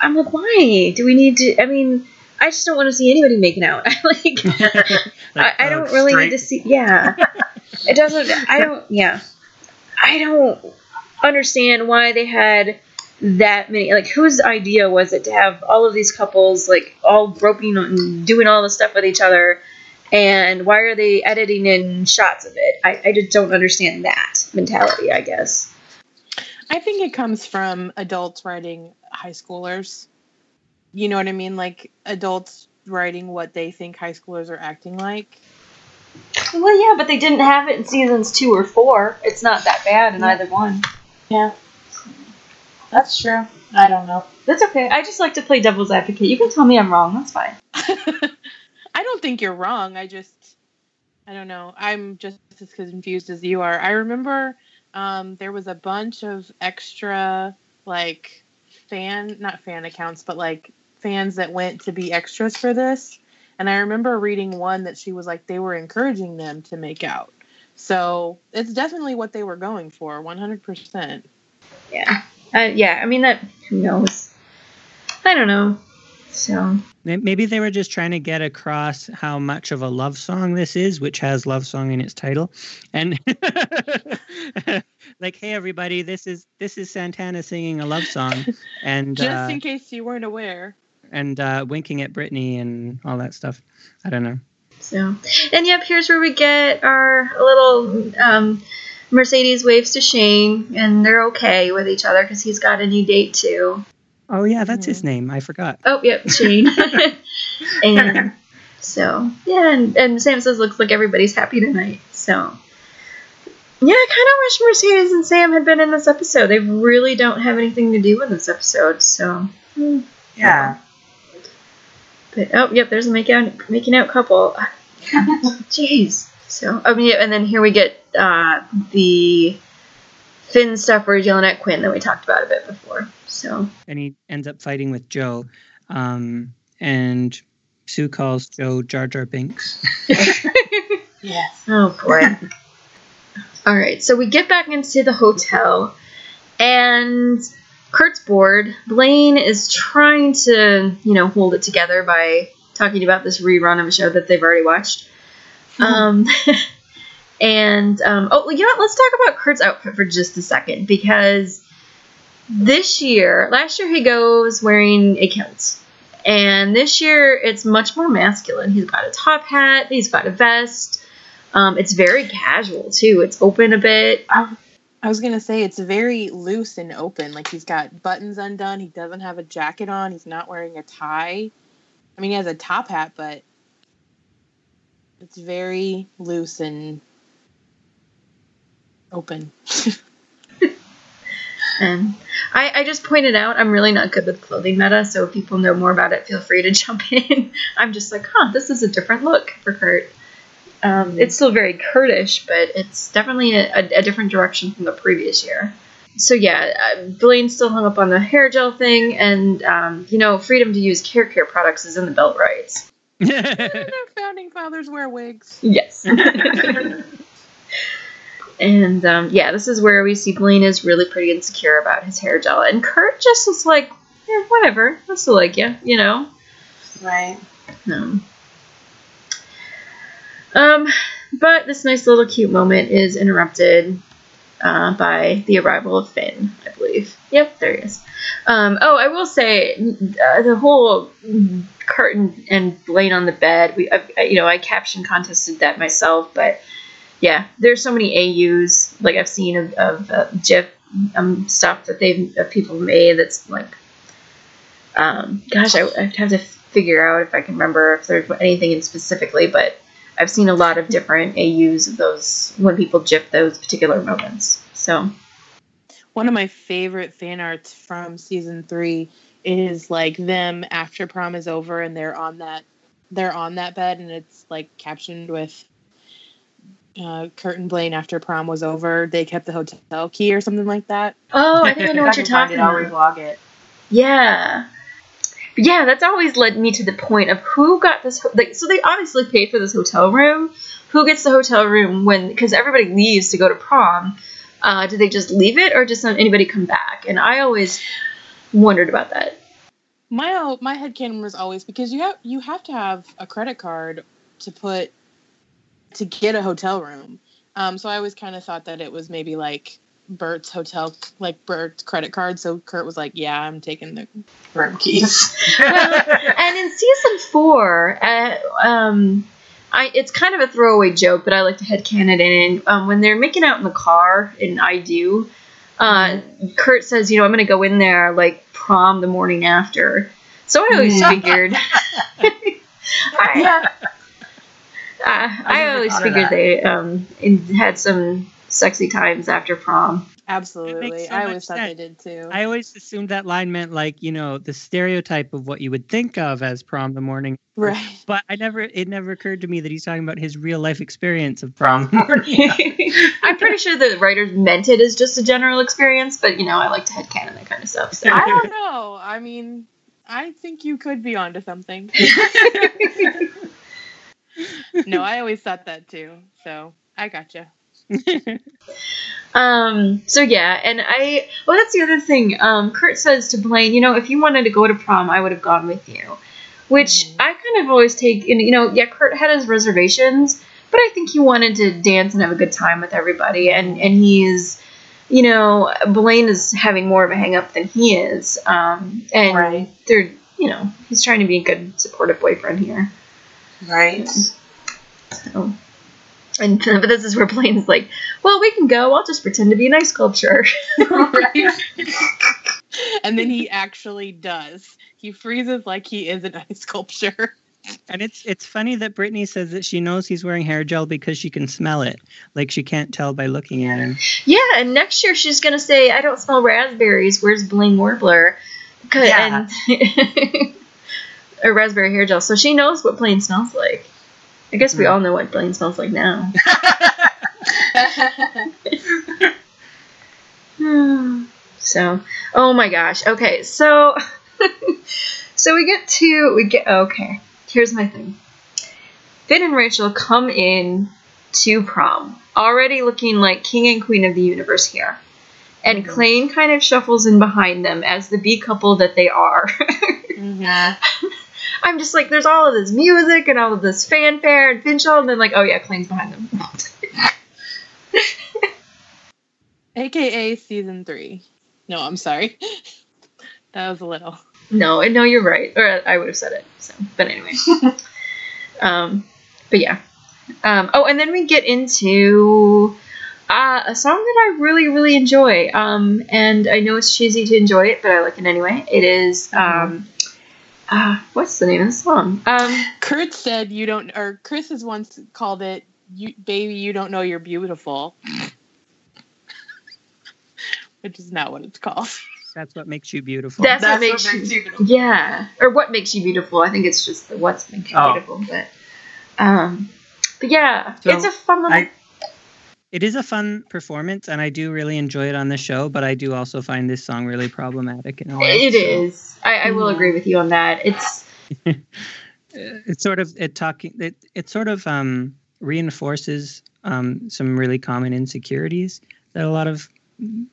S2: i'm like why do we need to i mean i just don't want to see anybody making out like I, I oh, don't really need to see yeah it doesn't i don't yeah i don't understand why they had that many. Like, whose idea was it to have all of these couples like all groping and doing all this stuff with each other? And why are they editing in shots of it? I, I just don't understand that mentality. I guess.
S4: I think it comes from adults writing high schoolers. You know what I mean? Like adults writing what they think high schoolers are acting like.
S2: Well, yeah, but they didn't have it in seasons two or four. It's not that bad in either one.
S4: Yeah. That's true. I don't know.
S2: That's okay. I just like to play devil's advocate. You can tell me I'm wrong. That's fine.
S4: I don't think you're wrong. I just, I don't know. I'm just as confused as you are. I remember um, there was a bunch of extra, like, fan, not fan accounts, but like fans that went to be extras for this. And I remember reading one that she was like, they were encouraging them to make out. So it's definitely what they were going for, 100%.
S2: Yeah. Uh, yeah, I mean, that, who knows? I don't know. So,
S3: Maybe they were just trying to get across how much of a love song this is, which has love song in its title, and like, hey everybody, this is this is Santana singing a love song, and
S4: Just
S3: uh,
S4: in case you weren't aware.
S3: And uh, winking at Brittany and all that stuff. I don't know.
S2: so. And yep, here's where we get our little um, Mercedes waves to Shane, and they're okay with each other because he's got a new date too.
S3: Oh yeah, that's his name. I forgot.
S2: Oh, yep, Shane. and so, yeah, and, and Sam says, looks like everybody's happy tonight. So, yeah, I kind of wish Mercedes and Sam had been in this episode. They really don't have anything to do in this episode. So, hmm.
S5: Yeah.
S2: But oh, yep, there's a make out, making out couple. Jeez. So, I mean, yeah, and then here we get uh, the Finn stuff where he's yelling at Quinn that we talked about a bit before. So,
S3: And he ends up fighting with Joe, um, and Sue calls Joe Jar Jar Binks.
S4: Yes.
S2: Oh boy. All right, so we get back into the hotel, and Kurt's bored. Blaine is trying to, you know, hold it together by talking about this rerun of a show that they've already watched. Um, and um, oh, you know what? Let's talk about Kurt's outfit for just a second because this year, last year he goes wearing a kilt. And this year it's much more masculine. He's got a top hat, he's got a vest. Um, it's very casual too. It's open a bit.
S4: I was gonna say it's very loose and open. Like he's got buttons undone. He doesn't have a jacket on. He's not wearing a tie. I mean, he has a top hat, but it's very loose and open.
S2: And um, I, I just pointed out I'm really not good with clothing meta, so if people know more about it, feel free to jump in. I'm just like, huh, this is a different look for Kurt. Um, it's still very Kurtish, but it's definitely a, a, a different direction from the previous year. So yeah, uh, Blaine still hung up on the hair gel thing, and um, you know, freedom to use hair care products is in the Bill of Rights.
S4: Their founding fathers wear wigs.
S2: Yes. and um, yeah, this is where we see Blaine is really pretty insecure about his hair gel, and Kurt just is like, yeah, whatever, I still like you, you know.
S4: Right.
S2: Um, um, but this nice little cute moment is interrupted uh, by the arrival of Finn, I believe. Yep, there he is. Um, oh, I will say uh, the whole curtain and Blaine on the bed. We, I, you know, I caption contested that myself, but yeah, there's so many AUs like I've seen of, of uh, GIF um, stuff that they've people made that's like, um, gosh, I, I have to figure out if I can remember if there's anything in specifically, but I've seen a lot of different AUs of those when people GIF those particular moments. So
S4: One of my favorite fan arts from season three is like them after prom is over and they're on that they're on that bed and it's like captioned with uh, Kurt and Blaine after prom was over. They kept the hotel key or something like that.
S2: Oh, I think I know what you're talking
S4: I'll
S2: about.
S4: reblog it.
S2: Yeah. Yeah, that's always led me to the point of who got this. Like, so they obviously paid for this hotel room. Who gets the hotel room when? Because everybody leaves to go to prom. Uh, do they just leave it, or does anybody come back? And I always wondered about that.
S4: My my headcanon was always because you have you have to have a credit card to put to get a hotel room. Um, so I always kind of thought that it was maybe like Burt's hotel, like Burt's credit card. So Kurt was like, "Yeah, I'm taking the room keys."
S2: and in season four, uh, um, I, it's kind of a throwaway joke, but I like to headcanon it in. Um, when they're making out in the car, and I do, uh, Kurt says, you know, I'm going to go in there like prom the morning after. So I always
S5: Mm.
S2: figured. I, uh, I always figured they um, in, had some sexy times after prom.
S4: absolutely.
S3: so
S4: I
S3: much
S4: always thought they did too.
S3: I always assumed that line meant like you know the stereotype of what you would think of as prom the morning,
S4: right.
S3: but I never it never occurred to me that he's talking about his real life experience of
S5: From
S2: I'm pretty sure the writers meant it as just a general experience, but you know, I like to headcanon that kind of stuff. So.
S4: I don't know. I mean, I think you could be onto something. no, I always thought that too. So I gotcha.
S2: Um, so yeah, and I well that's the other thing. Um, Kurt says to Blaine, you know, if you wanted to go to prom, I would have gone with you. Which
S4: Mhm.
S2: I kind of always take and you know, yeah, Kurt had his reservations, but I think he wanted to dance and have a good time with everybody and and he's you know, Blaine is having more of a hang up than he is. Um and
S4: Right.
S2: they're you know, he's trying to be a good supportive boyfriend here.
S4: Right.
S2: So and but this is where Blaine's like, Well, we can go, I'll just pretend to be an ice sculpture.
S4: right. and then he actually does. He freezes like he is an ice sculpture.
S3: And it's it's funny that Brittany says that she knows he's wearing hair gel because she can smell it. Like she can't tell by looking at him.
S2: Yeah, and next year she's gonna say, "I don't smell raspberries. Where's Blaine Warbler?" 'Cause-
S5: Yeah.
S2: And or raspberry hair gel. So she knows what Blaine smells like. I guess we all know what Blaine smells like now. Hmm. so, oh my gosh. Okay, so so we get to we get okay. Here's my thing. Finn and Rachel come in to prom, already looking like king and queen of the universe here. And
S4: Mhm.
S2: Klaine kind of shuffles in behind them as the B couple that they are.
S4: Mhm.
S2: I'm just like, there's all of this music and all of this fanfare and Finchel, and then like, oh yeah, Klaine's behind them.
S4: AKA season three. No, I'm sorry. That was a little.
S2: No, no, you're right. Or I would have said it. So, but anyway. um, but yeah. Um, oh, and then we get into uh, a song that I really, really enjoy. Um, and I know it's cheesy to enjoy it, but I like it anyway. It is um, uh, what's the name of the song? Um,
S4: Kurt said you don't, or Chris has once called it, you, "Baby, you don't know you're beautiful," which is not what it's called.
S3: That's what makes you beautiful.
S2: that's, what makes you,
S4: beautiful.
S2: yeah, or what makes you beautiful. I think it's just the what's makes you
S5: Oh.
S2: beautiful. But um, but yeah,
S5: So,
S2: it's a fun little.
S5: I-
S3: It is a fun performance, and I do really enjoy it on the show. But I do also find this song really problematic in a way.
S2: It
S3: so,
S2: is. I, I will agree with you on that. It's
S3: It's sort of it talking. It it sort of um, reinforces um, some really common insecurities that a lot of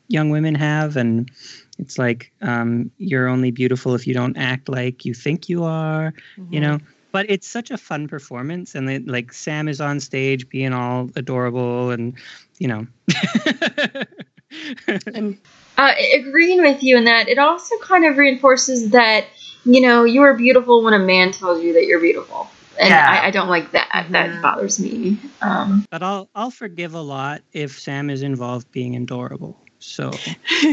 S3: young women have, and it's like um, you're only beautiful if you don't act like you think you are. you know but it's such a fun performance and it, like sam is on stage being all adorable and you know
S4: And
S2: uh, agreeing with you in that. It also kind of reinforces that you know you are beautiful when a man tells you that you're beautiful, and
S5: Yeah.
S2: I, I don't like that. That
S4: Mhm.
S2: bothers me. Um,
S3: but i'll i'll forgive a lot if sam is involved being adorable so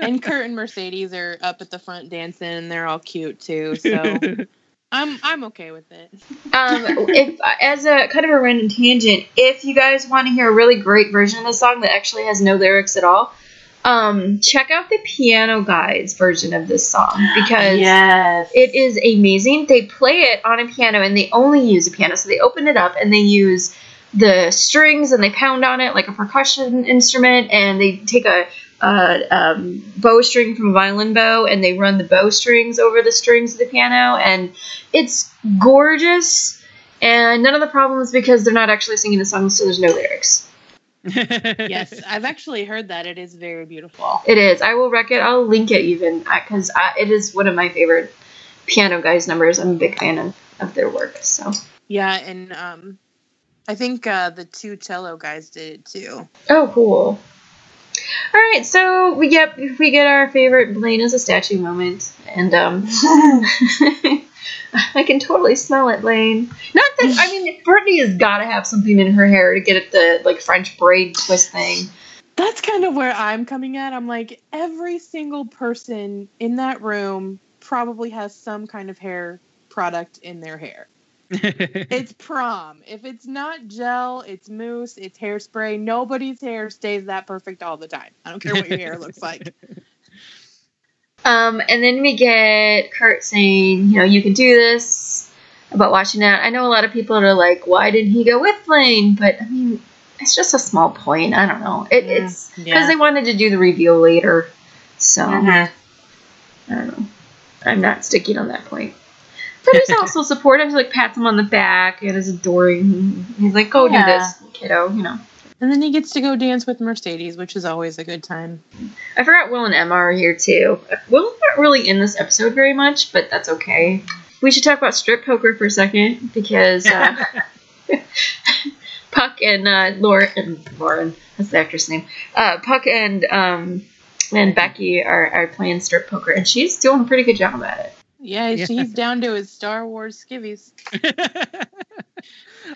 S4: and Kurt and Mercedes are up at the front dancing, and they're all cute too. So I'm I'm okay with it.
S2: um, if as a kind of a random tangent, if you guys want to hear a really great version of the song that actually has no lyrics at all, um, check out the Piano Guys version of this song because
S4: yes,
S2: It is amazing. They play it on a piano and they only use a piano. So they open it up and they use the strings and they pound on it like a percussion instrument and they take a, a um, bow string from a violin bow and they run the bow strings over the strings of the piano and it's gorgeous and none of the problems because they're not actually singing the song so there's no lyrics.
S4: yes, I've actually heard that it is very beautiful.
S2: It is. I will wreck it. I'll link it even because it is one of my favorite piano guys numbers. I'm a big fan of, of their work. So.
S4: Yeah, and um, I think uh, the two cello guys did it too.
S2: Oh, cool. All right, so we yep we get our favorite Blaine as a statue moment, and um, I can totally smell it, Blaine. Not that I mean, Brittany has got to have something in her hair to get at the like French braid twist thing.
S4: That's kind of where I'm coming at. I'm like, every single person in that room probably has some kind of hair product in their hair. It's prom. If it's not gel, it's mousse, it's hairspray. Nobody's hair stays that perfect all the time. I don't care what your hair looks like.
S2: Um, and then we get Kurt saying, you know, you can do this about watching that. I know a lot of people are like, why didn't he go with Blaine? But I mean, it's just a small point. I don't know. It, it's because
S4: yeah.
S2: they wanted to do the reveal later. So
S5: Mhm.
S2: I don't know. I'm not sticking on that point. But he's also supportive. He like pats him on the back and is adoring. He's like, "Go
S4: Yeah.
S2: do this, kiddo." You know.
S4: And then he gets to go dance with Mercedes, which is always a good time.
S2: I forgot Will and Emma are here too. Will's not really in this episode very much, but that's okay. We should talk about strip poker for a second because uh, Puck and uh, Lauren, Lauren, that's the actress name. Uh, Puck and um, and Becky are, are playing strip poker, and she's doing a pretty good job at it.
S4: Yeah,
S3: Yeah.
S4: he's down to his Star Wars skivvies.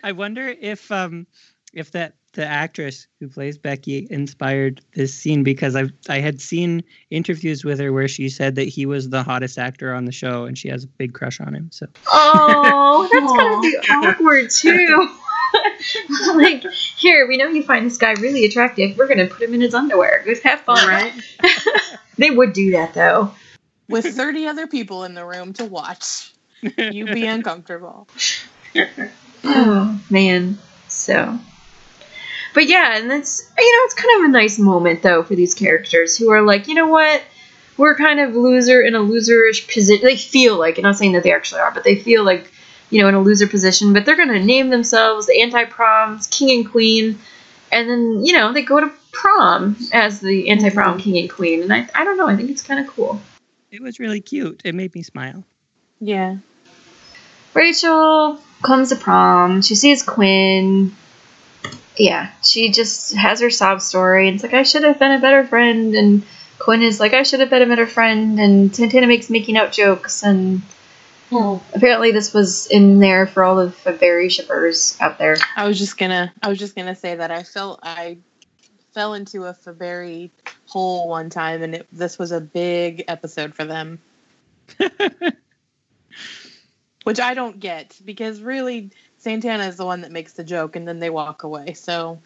S3: I wonder if um if that the actress who plays Becky inspired this scene because I I had seen interviews with her where she said that he was the hottest actor on the show and she has a big crush on him. So
S2: Oh, that's gonna be awkward too. like, here, we know you find this guy really attractive. We're gonna put him in his underwear. Just have fun,
S5: Right?
S2: They would do that though.
S4: With 30 other people in the room to watch. You be uncomfortable.
S2: Oh man. So But yeah, and that's you know, it's kind of a nice moment though for these characters who are like, you know what? We're kind of loser in a loserish position. They feel like, I'm not saying that they actually are, but they feel like, you know, in a loser position. But they're gonna name themselves the anti-proms king and queen, and then you know they go to prom as the anti-prom king and queen. And I, I don't know. I think it's kind of cool.
S3: It was really cute. It made me smile.
S4: Yeah.
S2: Rachel comes to prom. She sees Quinn. Yeah, she just has her sob story. It's like, I should have been a better friend. And Quinn is like, I should have been a better friend. And Santana makes making out jokes. And hmm. apparently, this was in there for all of the berry shippers out there.
S4: I was just gonna I was just gonna say that I felt I fell into a Faberry hole one time and it, this was a big episode for them. Which I don't get because really Santana is the one that makes the joke and then they walk away. So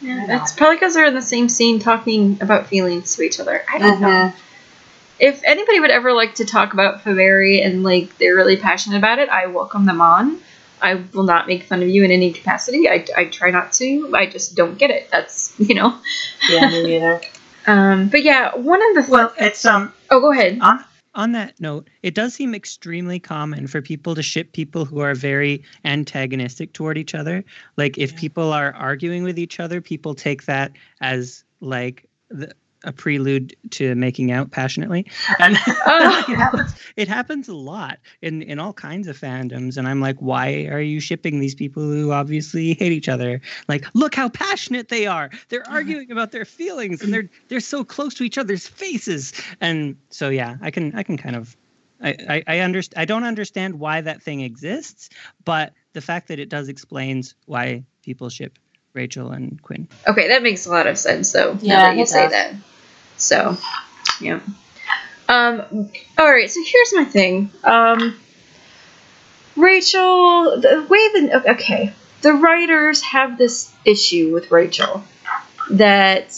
S2: Yeah, it's probably because they're in the same scene talking about feelings to each other. I don't know. Mm-hmm. If anybody would ever like to talk about Faberry and like they're really passionate about it, I welcome them on. I will not make fun of you in any capacity. I, I try not to. I just don't get it. That's you know.
S5: Yeah, me neither.
S2: Um, but yeah, one of the th-
S5: Well, it's um
S2: oh, go ahead.
S5: on
S3: On that note, it does seem extremely common for people to ship people who are very antagonistic toward each other. Like if people are arguing with each other, people take that as like the, a prelude to making out passionately. And
S2: Oh.
S3: it happens it happens a lot in in all kinds of fandoms and I'm like why are you shipping these people who obviously hate each other? Like look how passionate they are. They're arguing about their feelings and they're they're so close to each other's faces. And so yeah, I can I can kind of I, I, I understand I don't understand why that thing exists, but the fact that it does explains why people ship Rachel and Quinn.
S2: Okay, that makes a lot of sense though. now
S4: Yeah,
S2: that you say
S4: does.
S2: that. So, yeah. Um. All right. So here's my thing. Um. Rachel, the way the okay, the writers have this issue with Rachel that.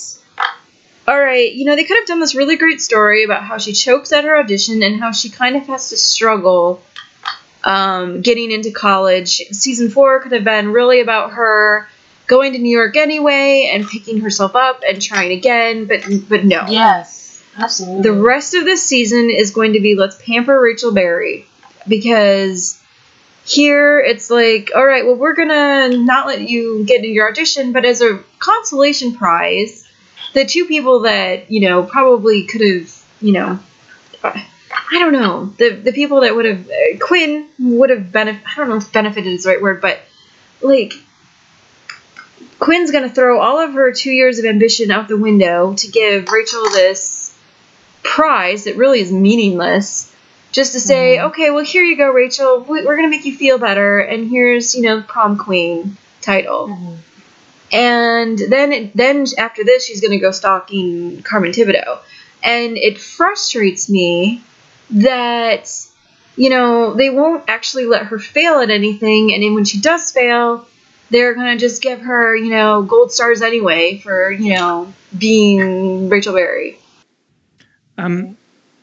S2: All right, you know they could have done this really great story about how she chokes at her audition and how she kind of has to struggle um, getting into college. Season four could have been really about her going to New York anyway and picking herself up and trying again, but but no.
S4: Yes. Absolutely.
S2: The rest of this season is going to be let's pamper Rachel Berry because here it's like, all right, well we're gonna not let you get into your audition, but as a consolation prize, the two people that you know probably could have, you know. I don't know the the people that would have uh, Quinn would have benefit. I don't know if benefited is the right word, but like Quinn's going to throw all of her two years of ambition out the window to give Rachel this prize that really is meaningless. Just to say, okay, well, here you go, Rachel. We- We're going to make you feel better, and here's, you know, prom queen title.
S4: Mhm.
S2: And then, it, then after this, she's going to go stalking Carmen Thibodeau, and it frustrates me that you know they won't actually let her fail at anything, and then when she does fail, they're to just give her you know gold stars anyway for you know being Rachel Berry.
S3: Um,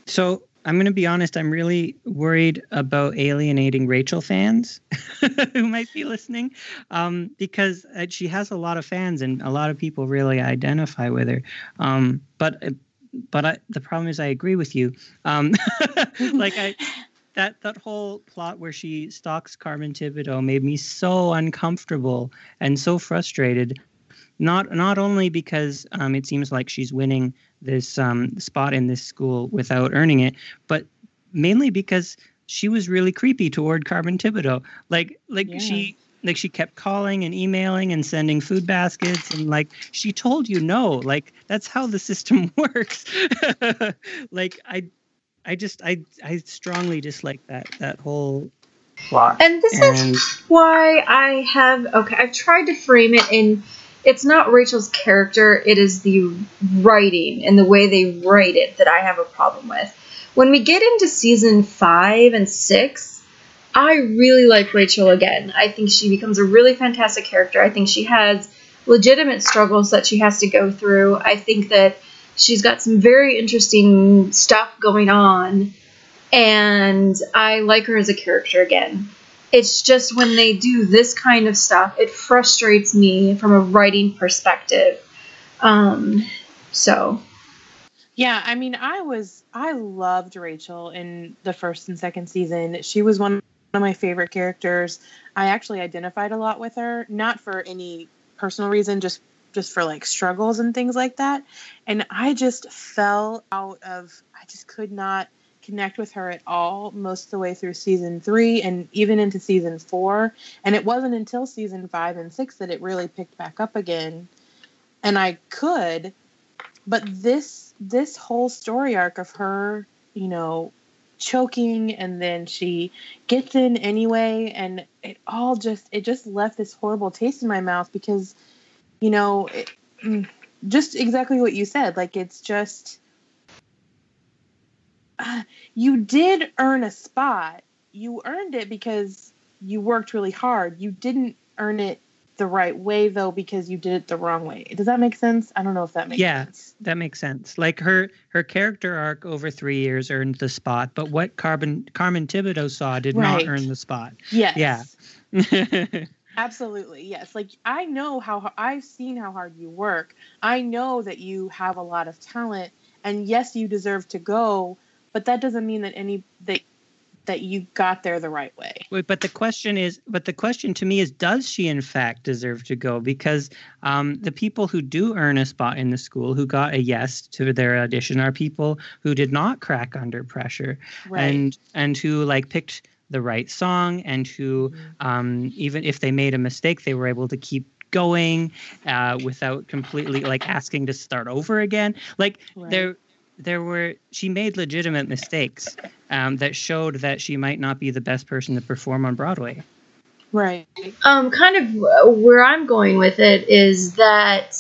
S3: so I'm going to be honest. I'm really worried about alienating Rachel fans who might be listening, um, because uh, she has a lot of fans and a lot of people really identify with her. Um, but but I, the problem is, I agree with you. Um, like I. That, that whole plot where she stalks Carmen Thibodeau made me so uncomfortable and so frustrated. Not not only because um, it seems like she's winning this um, spot in this school without earning it, but mainly because she was really creepy toward Carmen Thibodeau. Like like
S4: Yeah.
S3: she like she kept calling and emailing and sending food baskets and like she told you no. Like that's how the system works. like I I just I I strongly dislike that that whole
S5: Plot.
S2: And this
S3: and
S2: is why I have okay. I've tried to frame it in. It's not Rachel's character. It is the writing and the way they write it that I have a problem with. When we get into season five and six, I really like Rachel again. I think she becomes a really fantastic character. I think she has legitimate struggles that she has to go through. I think that she's got some very interesting stuff going on and I like her as a character again. It's just when they do this kind of stuff, it frustrates me from a writing perspective. Um, so
S4: Yeah, I mean, I was I loved Rachel in the first and second season. She was one of my favorite characters. I actually identified a lot with her, not for any personal reason, just just for like struggles and things like that. And I just fell out of I just could not connect with her at all most of the way through season 3 and even into season 4, and it wasn't until season 5 and 6 that it really picked back up again. And I could but this this whole story arc of her you know choking and then she gets in anyway and it all just it just left this horrible taste in my mouth because you know it, mm, just exactly what you said like it's just uh, you did earn a spot you earned it because you worked really hard you didn't earn it the right way though because you did it the wrong way does that make sense i don't know if that makes
S3: Yeah.
S4: sense
S3: that makes sense. Like her her character arc over three years earned the spot, but what Carmen Carmen Thibodeau saw did
S4: Right.
S3: not earn the spot.
S4: Yes.
S3: Yeah.
S4: Absolutely. Yes. Like I know how I've seen how hard you work. I know that you have a lot of talent and yes, you deserve to go, but that doesn't mean that any that that you got there the right way.
S3: Wait, but the question is, but the question to me is, does she in fact deserve to go? Because um, the people who do earn a spot in the school, who got a yes to their audition, are people who did not crack under pressure, right. and and who like picked the right song, and who um, even if they made a mistake, they were able to keep going uh, without completely like asking to start over again. Like
S4: Right.
S3: there there were she made legitimate mistakes um, that showed that she might not be the best person to perform on Broadway.
S4: right.
S2: um, kind of where I'm going with it is that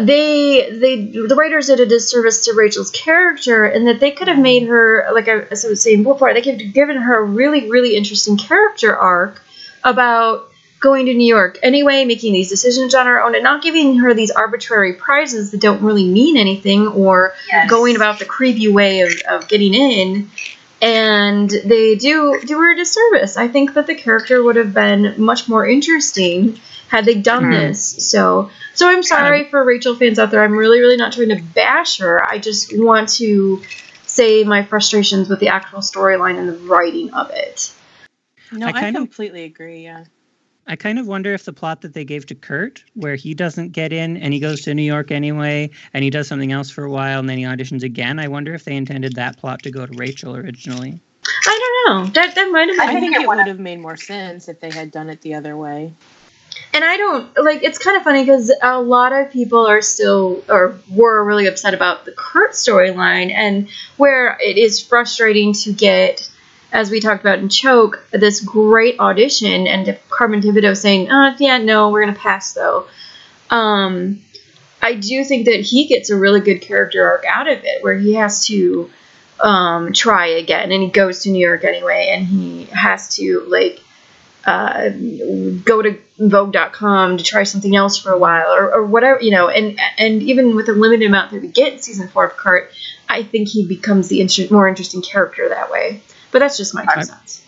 S2: they they the writers did a disservice to Rachel's character in that they could have made her like I, as I was saying before they could have given her a really really interesting character arc about going to New York anyway, making these decisions on her own, and not giving her these arbitrary prizes that don't really mean anything or
S5: Yes.
S2: going about the creepy way of, of getting in and they do do her a disservice. I think that the character would have been much more interesting had they done
S5: Hmm.
S2: this. So so I'm sorry for Rachel fans out there. I'm really really not trying to bash her. I just want to say my frustrations with the actual storyline and the writing of it.
S4: No,
S3: I
S4: I,
S3: kind of-
S4: completely agree. Yeah.
S3: I kind of wonder if the plot that they gave to Kurt, where he doesn't get in and he goes to New York anyway, and he does something else for a while and then he auditions again. I wonder if they intended that plot to go to Rachel originally.
S2: I don't know. That that might have
S4: I,
S2: been.
S5: think
S4: think
S5: it
S4: it would have made more sense if they had done it the other way.
S2: And I don't like. It's kind of funny because a lot of people are still or were really upset about the Kurt storyline, and where it is frustrating to get, as we talked about in Choke, this great audition, and Carmen Thibodeau saying, "Oh, yeah, no, we're gonna pass though." Um, I do think that he gets a really good character arc out of it, where he has to um, try again, and he goes to New York anyway, and he has to like uh, go to Vogue.com to try something else for a while, or, or whatever, you know. And and even with the limited amount that we get in season four of Kurt, I think he becomes the inter- more interesting character that way. But that's just my two
S3: I-
S2: cents.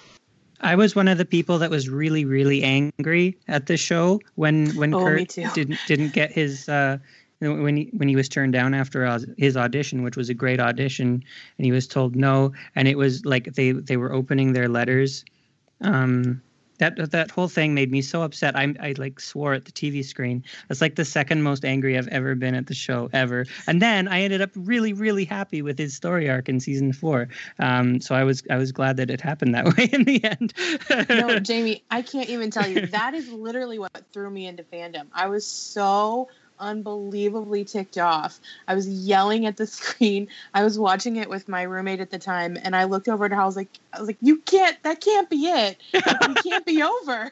S3: I was one of the people that was really, really angry at the show when when
S4: Oh,
S3: Kurt didn't didn't get his uh, when he when he was turned down after his audition, which was a great audition, and he was told no, and it was like they they were opening their letters. Um, that that whole thing made me so upset. I I like swore at the TV screen. That's like the second most angry I've ever been at the show ever. And then I ended up really really happy with his story arc in season four. Um, so I was I was glad that it happened that way in the end.
S4: no, Jamie, I can't even tell you. That is literally what threw me into fandom. I was so unbelievably ticked off. I was yelling at the screen. I was watching it with my roommate at the time, and I looked over at her. I was like, I was like, you can't. That can't be it. It can't be over.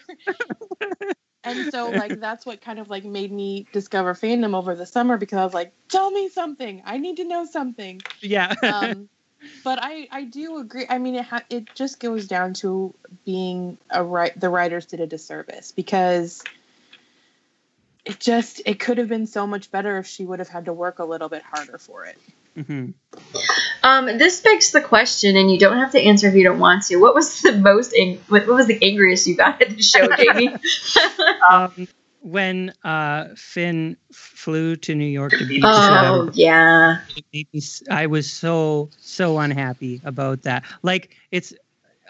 S4: and so, like, that's what kind of like made me discover fandom over the summer because I was like, tell me something. I need to know something
S3: yeah.
S4: um, but I, I do agree. I mean, it ha- it just goes down to being a right. The writers did a disservice because it just it could have been so much better if she would have had to work a little bit harder for it.
S3: hmm
S2: Um, this begs the question, and you don't have to answer if you don't want to. What was the most ang- what, what was the angriest you got at the show, Jamie?
S3: um, when uh, Finn f- flew to New York to be
S2: oh
S3: Shadow,
S2: yeah.
S3: it made me s- I was so so unhappy about that. Like it's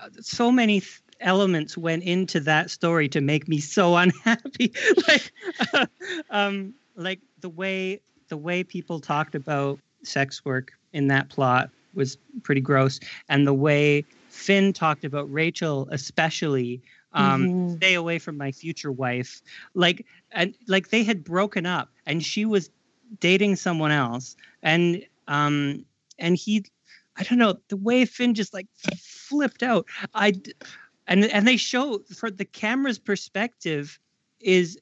S3: uh, so many th- elements went into that story to make me so unhappy. like um, like the way the way people talked about sex work in that plot was pretty gross, and the way Finn talked about Rachel, especially. Um,
S4: Mhm.
S3: stay away from my future wife like and like they had broken up and she was dating someone else and um and he i don't know the way finn just like flipped out i and and they show for the camera's perspective is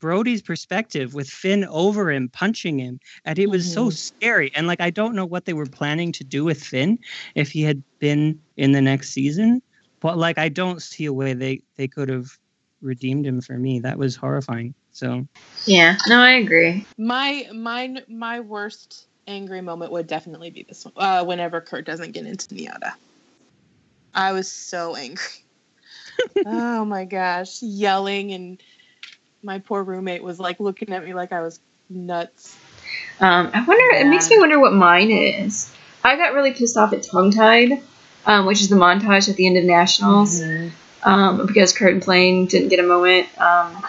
S3: brody's perspective with finn over him punching him and it was so
S4: Mhm.
S3: scary and like i don't know what they were planning to do with finn if he had been in the next season but like i don't see a way they they could have redeemed him for me that was horrifying so
S2: Yeah. No, I agree.
S4: My my my worst angry moment would definitely be this one. Uh, whenever Kurt doesn't get into NYADA, I was so angry. Oh my gosh, yelling and my poor roommate was like looking at me like I was nuts.
S2: Um, I wonder. It makes me wonder what mine is. I got really pissed off at Tongue Tied, um, which is the montage at the end of Nationals, um, because Kurt and Blaine didn't get a moment. Um,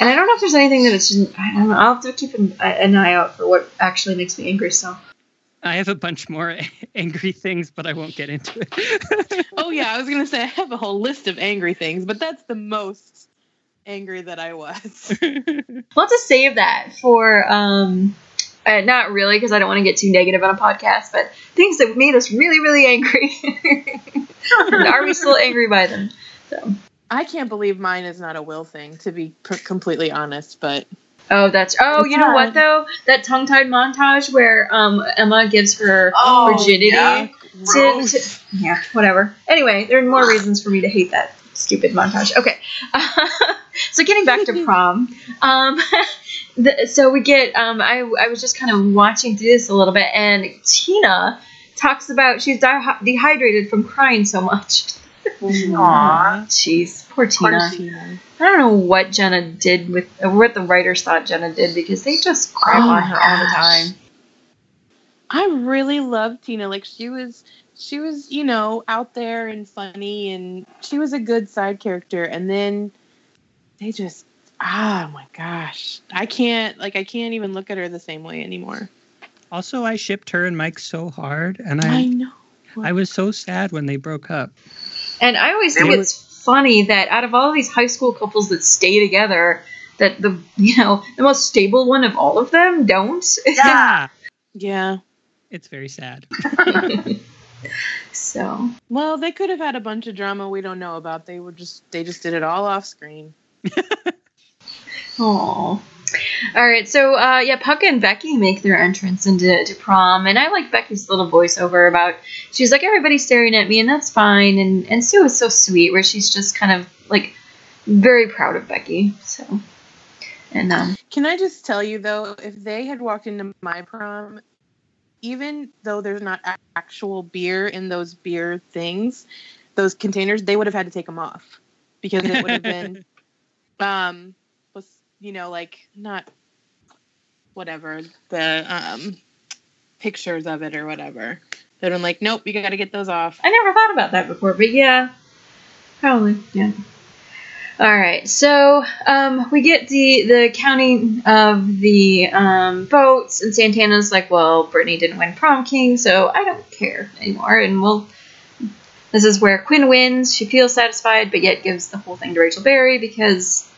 S2: and I don't know if there's anything that it's just. I don't know. I'll have to keep an, an eye out for what actually makes me angry. So.
S3: I have a bunch more angry things, but I won't get into it.
S4: Oh yeah, I was gonna say I have a whole list of angry things, but that's the most angry that I was.
S2: We'll have to save that for um uh, not really because I don't want to get too negative on a podcast, but things that made us really, really angry. Are we still angry by them? So.
S4: I can't believe mine is not a will thing, to be per- completely honest. But
S2: Oh, that's oh, you know what though? That tongue-tied montage where um Emma gives her
S5: Oh,
S2: virginity
S5: yeah.
S2: to, to yeah, whatever. Anyway, there are more reasons for me to hate that stupid montage. Okay, so getting back to prom, um, the, so we get um, I I was just kind of watching through this a little bit, and Tina talks about she's di- dehydrated from crying so much.
S5: Aw.
S2: Jeez, poor Tina.
S4: Tina.
S2: I don't know what Jenna did with, or what the writers thought Jenna did because they just crap
S4: Oh
S2: on
S4: my
S2: her all the time.
S4: I really loved Tina. Like she was, she was, you know, out there and funny, and she was a good side character. And then they just, ah, my gosh, I can't, like, I can't even look at her the same way anymore.
S3: also, I shipped her and Mike so hard, and
S4: I
S3: I
S4: know.
S3: I was so sad when they broke up.
S2: And I always think it's funny that out of all these high school couples that stay together, that the you know the most stable one of all of them don't.
S3: Yeah.
S4: Yeah.
S3: It's very sad.
S2: so
S4: Well, they could have had a bunch of drama we don't know about. They were just they just did it all off screen.
S2: Oh. All right, so uh, yeah, Puck and Becky make their entrance into to prom, and I like Becky's little voiceover about she's like everybody's staring at me, and that's fine, and and Sue is so sweet where she's just kind of like very proud of Becky. So, and um,
S4: Can I just tell you though, if they had walked into my prom, even though there's not actual beer in those beer things, those containers, they would have had to take them off because it would have been, um, you know like not whatever the um pictures of it or whatever. They'd been like, nope, you got to get those off.
S2: I never thought about that before, but yeah, probably yeah. All right, so um, we get the the counting of the um, votes, and Santana's like, "Well, Brittany didn't win prom king, so I don't care anymore." And we'll. This is where Quinn wins. She feels satisfied, but yet gives the whole thing to Rachel Berry because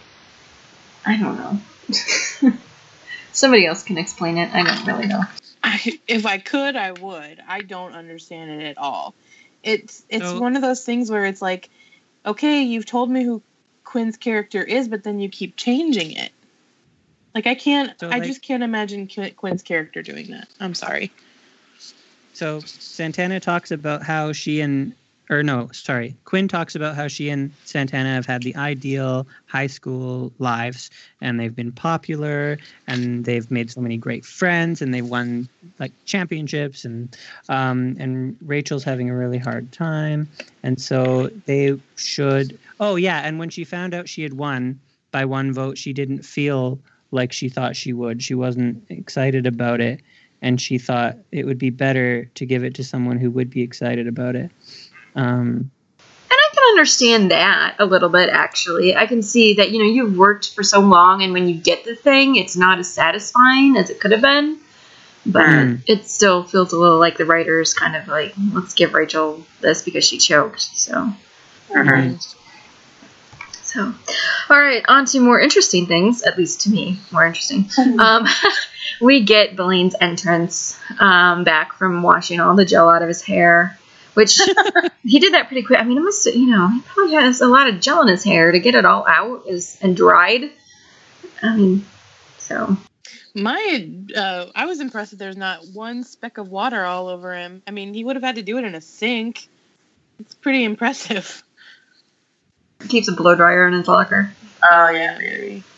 S2: I don't know. Somebody else can explain it. I don't really know.
S4: I, if I could, I would. I don't understand it at all. It's it's
S3: So-
S4: one of those things where it's like, okay, you've told me who Quinn's character is, but then you keep changing it. Like I can't,
S3: So,
S4: I just can't imagine Quinn's character doing that. I'm sorry.
S3: So Santana talks about how she and or no, sorry, Quinn talks about how she and Santana have had the ideal high school lives and they've been popular and they've made so many great friends and they've won like championships and um, and Rachel's having a really hard time and so they should oh yeah and when she found out she had won by one vote she didn't feel like she thought she would she wasn't excited about it and she thought it would be better to give it to someone who would be excited about it. Um,
S2: And I can understand that a little bit, actually. I can see that, you know, you've worked for so long, and when you get the thing, it's not as satisfying as it could have been. But
S3: Mm.
S2: it still feels a little like the writers kind of like, let's give Rachel this because she choked. So, so. all right, on to more interesting things, at least to me, more interesting. um, we get Blaine's entrance um, back from washing all the gel out of his hair, which he did that pretty quick. I mean, it must, you know, he probably has a lot of gel in his hair to get it all out is, and dried. I mean, so
S4: My, uh, I was impressed that there's not one speck of water all over him. I mean, he would have had to do it in a sink. It's pretty impressive.
S2: keeps a blow dryer in his locker.
S5: Oh yeah.
S4: Very.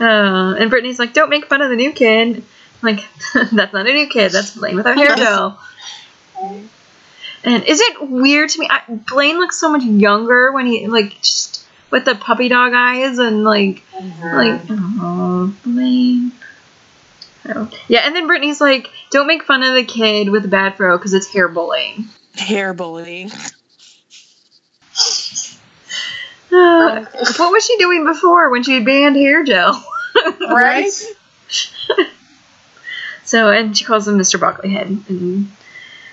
S2: Uh, and Brittany's like, "Don't make fun of the new kid." Like, that's not a new kid. That's Blaine without hair gel. And is it weird to me? I, Blaine looks so much younger when he like just with the puppy dog eyes and like like oh Blaine. Yeah, and then Brittany's like, "Don't make fun of the kid with the bad fro because it's hair bullying."
S4: Hair bullying.
S2: Uh, what was she doing before when she banned hair gel?
S4: Right?
S2: So, and she calls him Mr. Broccolihead. And,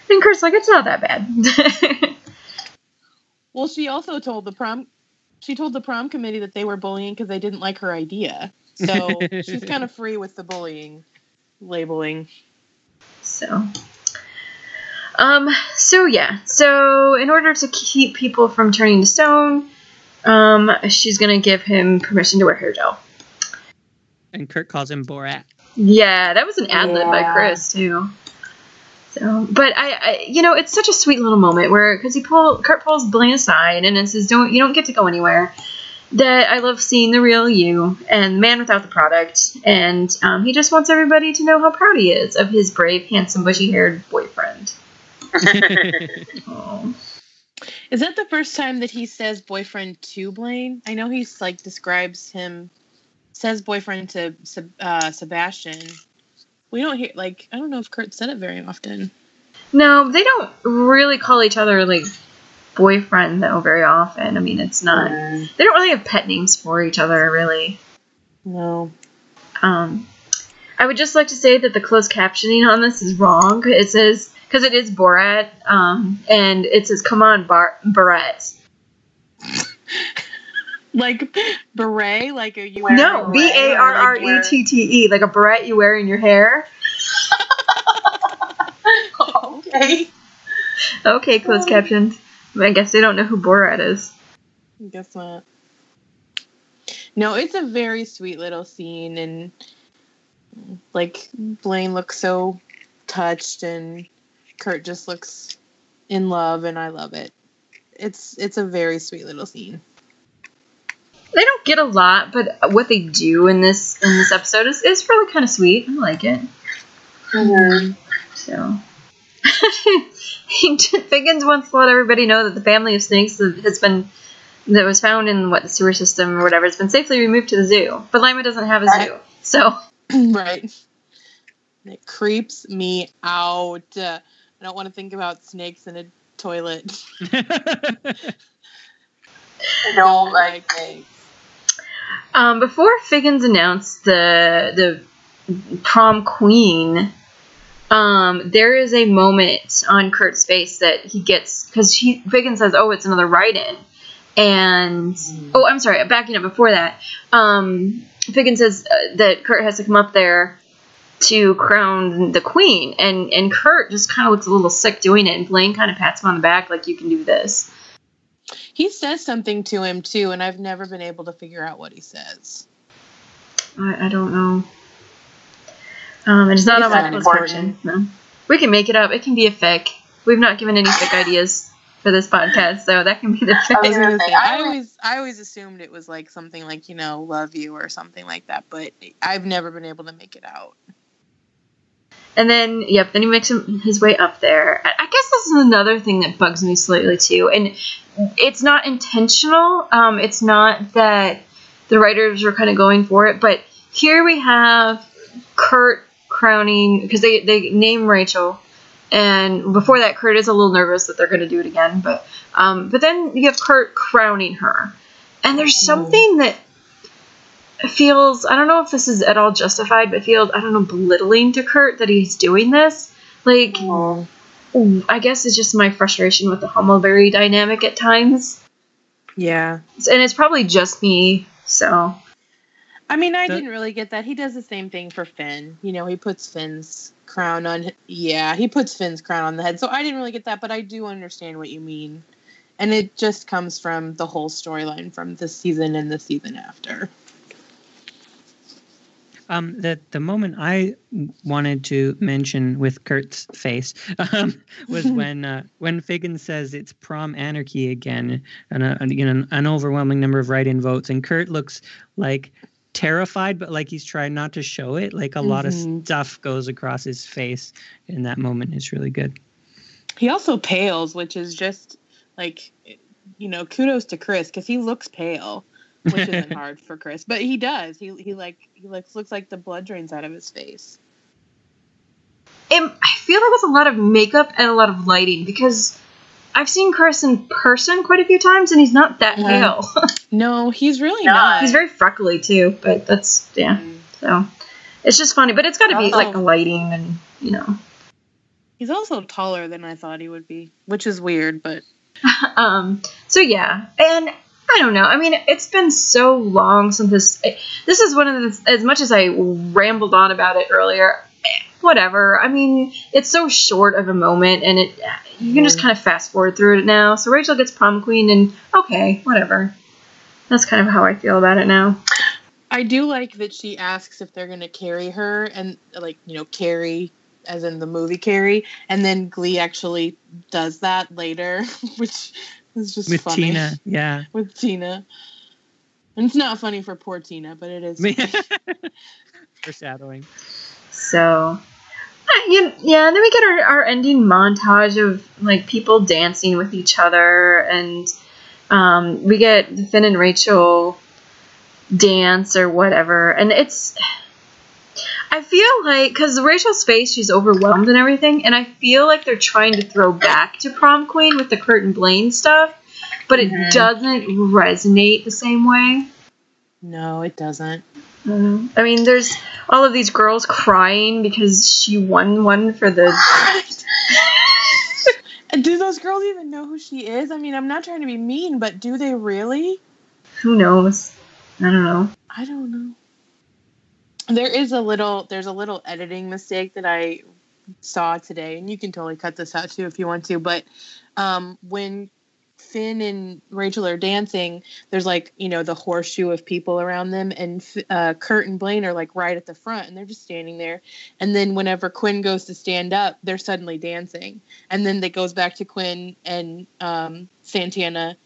S2: and Kurt's like, it's not that bad.
S4: Well, she also told the prom she told the prom committee that they were bullying because they didn't like her idea. So she's kind of free with the bullying labeling.
S2: so, um, so yeah. So, in order to keep people from turning to stone, um, she's gonna give him permission to wear hair gel.
S3: and Kurt calls him Borat.
S2: Yeah, that was an ad lib by Chris too. So, but I, I, you know, it's such a sweet little moment where because he pull Kurt pulls Blaine aside and it says, "Don't you don't get to go anywhere." That I love seeing the real you and man without the product, and um, he just wants everybody to know how proud he is of his brave, handsome, bushy-haired boyfriend. Oh.
S4: Is that the first time that he says boyfriend to Blaine? I know he's like describes him says boyfriend to uh, Sebastian. We don't hear like I don't know if Kurt said it very often.
S2: No, they don't really call each other like boyfriend though very often. I mean, it's not. They don't really have pet names for each other, really.
S4: No.
S2: Um, I would just like to say that the closed captioning on this is wrong. It says because it is Borat, um, and it says "Come on, Bar- Barrett."
S4: like beret, like are you
S2: No, B A R R E T T E, like a beret you wear in your hair.
S4: okay.
S2: Okay, closed um,
S4: Oh.
S2: captions. I guess they don't know who Borat is.
S4: Guess not. No, it's a very sweet little scene, and like Blaine looks so touched, and Kurt just looks in love, and I love it. It's it's a very sweet little scene.
S2: They don't get a lot, but what they do in this in this episode is, is really kind of sweet. I like it. So, Figgins wants to let everybody know that the family of snakes that has been that was found in what the sewer system or whatever has been safely removed to the zoo. But Lima doesn't have a zoo, so
S4: right. It creeps me out. Uh, I don't want to think about snakes in a toilet.
S6: I don't like snakes.
S2: Um, before Figgins announced the the prom queen. Um, there is a moment on Kurt's face that he gets because he Figgins says, "Oh, it's another write-in," and oh, I'm sorry, backing up before that. Um, Figgins says uh, that Kurt has to come up there to crown the queen, and and Kurt just kind of looks a little sick doing it, and Blaine kind of pats him on the back like, "You can do this."
S4: He says something to him too, and I've never been able to figure out what he says.
S2: I, I don't know. Um, it's not
S4: It's
S2: on my
S4: important.
S2: No. We can make it up. It can be a fic. We've not given any fic ideas for this podcast, so that can be the
S4: I
S2: fic.
S4: was
S6: was
S4: gonna
S6: gonna
S4: say,
S6: say, I
S4: I always, I always assumed it was like something like you know, love you or something like that, but I've never been able to make it out.
S2: And then, yep, then he makes him, his way up there. I guess this is another thing that bugs me slightly too, and it's not intentional. Um, it's not that the writers were kind of going for it, but here we have Kurt crowning because they they name Rachel, and before that, Kurt is a little nervous that they're going to do it again, but um, but then you have Kurt crowning her, and there's something that feels I don't know if this is at all justified, but feels I don't know belittling to Kurt that he's doing this. Like I guess it's just my frustration with the Hummelberry dynamic at times,
S4: Yeah,
S2: and it's probably just me. So
S4: I mean, I
S3: The-
S4: didn't really get that. He does the same thing for Finn. You know, he puts Finn's crown on. Yeah, he puts Finn's crown on the head. So I didn't really get that, but I do understand what you mean, and it just comes from the whole storyline from this season and the season after.
S3: Um, the the moment I wanted to mention with Kurt's face um, was when uh, when Figgins says it's prom anarchy again, and and, you know an overwhelming number of write-in votes, and Kurt looks like terrified, but like he's trying not to show it. Like a lot of
S4: Mhm.
S3: stuff goes across his face in that moment. It's really good.
S4: He also pales, which is just like, you know, kudos to Chris because he looks pale, which isn't hard for Chris, but he does. He he like he looks looks like the blood drains out of his face.
S2: it, I feel like it's a lot of makeup and a lot of lighting because I've seen Chris in person quite a few times, and he's not that
S4: Yeah.
S2: pale.
S4: No, he's really
S6: No.
S4: not.
S2: he's very freckly too, but that's yeah. So it's just funny, but it's got to be like the lighting and you know.
S4: He's also taller than I thought he would be, which is weird, but
S2: um so yeah and i don't know. I mean it's been so long since this this is one of the as much as i rambled on about it earlier eh, whatever. I mean it's so short of a moment and it you can just kind of fast forward through it now. So rachel gets prom queen and okay whatever. That's kind of how i feel about it now.
S4: I do like that she asks if they're going to carry her and like, you know, carry as in the movie Carrie, and then Glee actually does that later, which is just
S3: With
S4: funny.
S3: Tina, yeah.
S4: With Tina. And it's not funny for poor Tina, but it is.
S3: Foreshadowing.
S2: so you, yeah and then we get our, our ending montage of like people dancing with each other and um, we get finn and rachel dance or whatever and it's i feel like because rachel's face she's overwhelmed and everything and i feel like they're trying to throw back to prom queen with the kurt and blaine stuff but it
S6: Mhm.
S2: doesn't resonate the same way
S4: No, it doesn't.
S2: Mhm. I mean, there's all of these girls crying because she won one for the.
S4: Do those girls even know who she is? I mean, I'm not trying to be mean, but do they really?
S2: Who knows? I don't know.
S4: I don't know. There is a little there's a little editing mistake that I saw today, and you can totally cut this out too if you want to, but um when Finn and Rachel are dancing, there's like, you know, the horseshoe of people around them, and uh, Kurt and Blaine are like right at the front, and they're just standing there. And then whenever Quinn goes to stand up, they're suddenly dancing. And then it goes back to Quinn and um, Santana,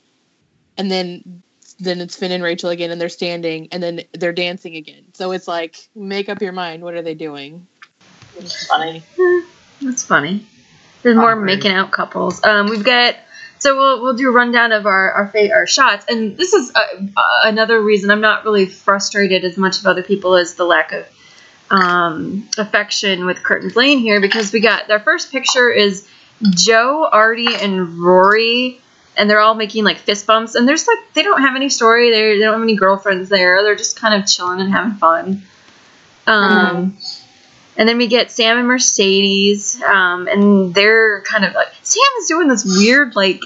S4: and then then it's Finn and Rachel again, and they're standing, and then they're dancing again. So it's like, make up your mind. What are they doing?
S6: It's funny.
S2: That's funny. There's more
S5: Awkward.
S2: making out couples. Um, we've got so we'll we'll do a rundown of our our fa- our shots, and this is uh, uh, another reason I'm not really frustrated as much of other people as the lack of um, affection with Kurt Lane here because we got their first picture is Joe, Artie, and Rory. And they're all making like fist bumps, and there's like they don't have any story. They they don't have any girlfriends there. They're just kind of chilling and having fun. Um, and then we get Sam and Mercedes, um, and they're kind of like Sam is doing this weird like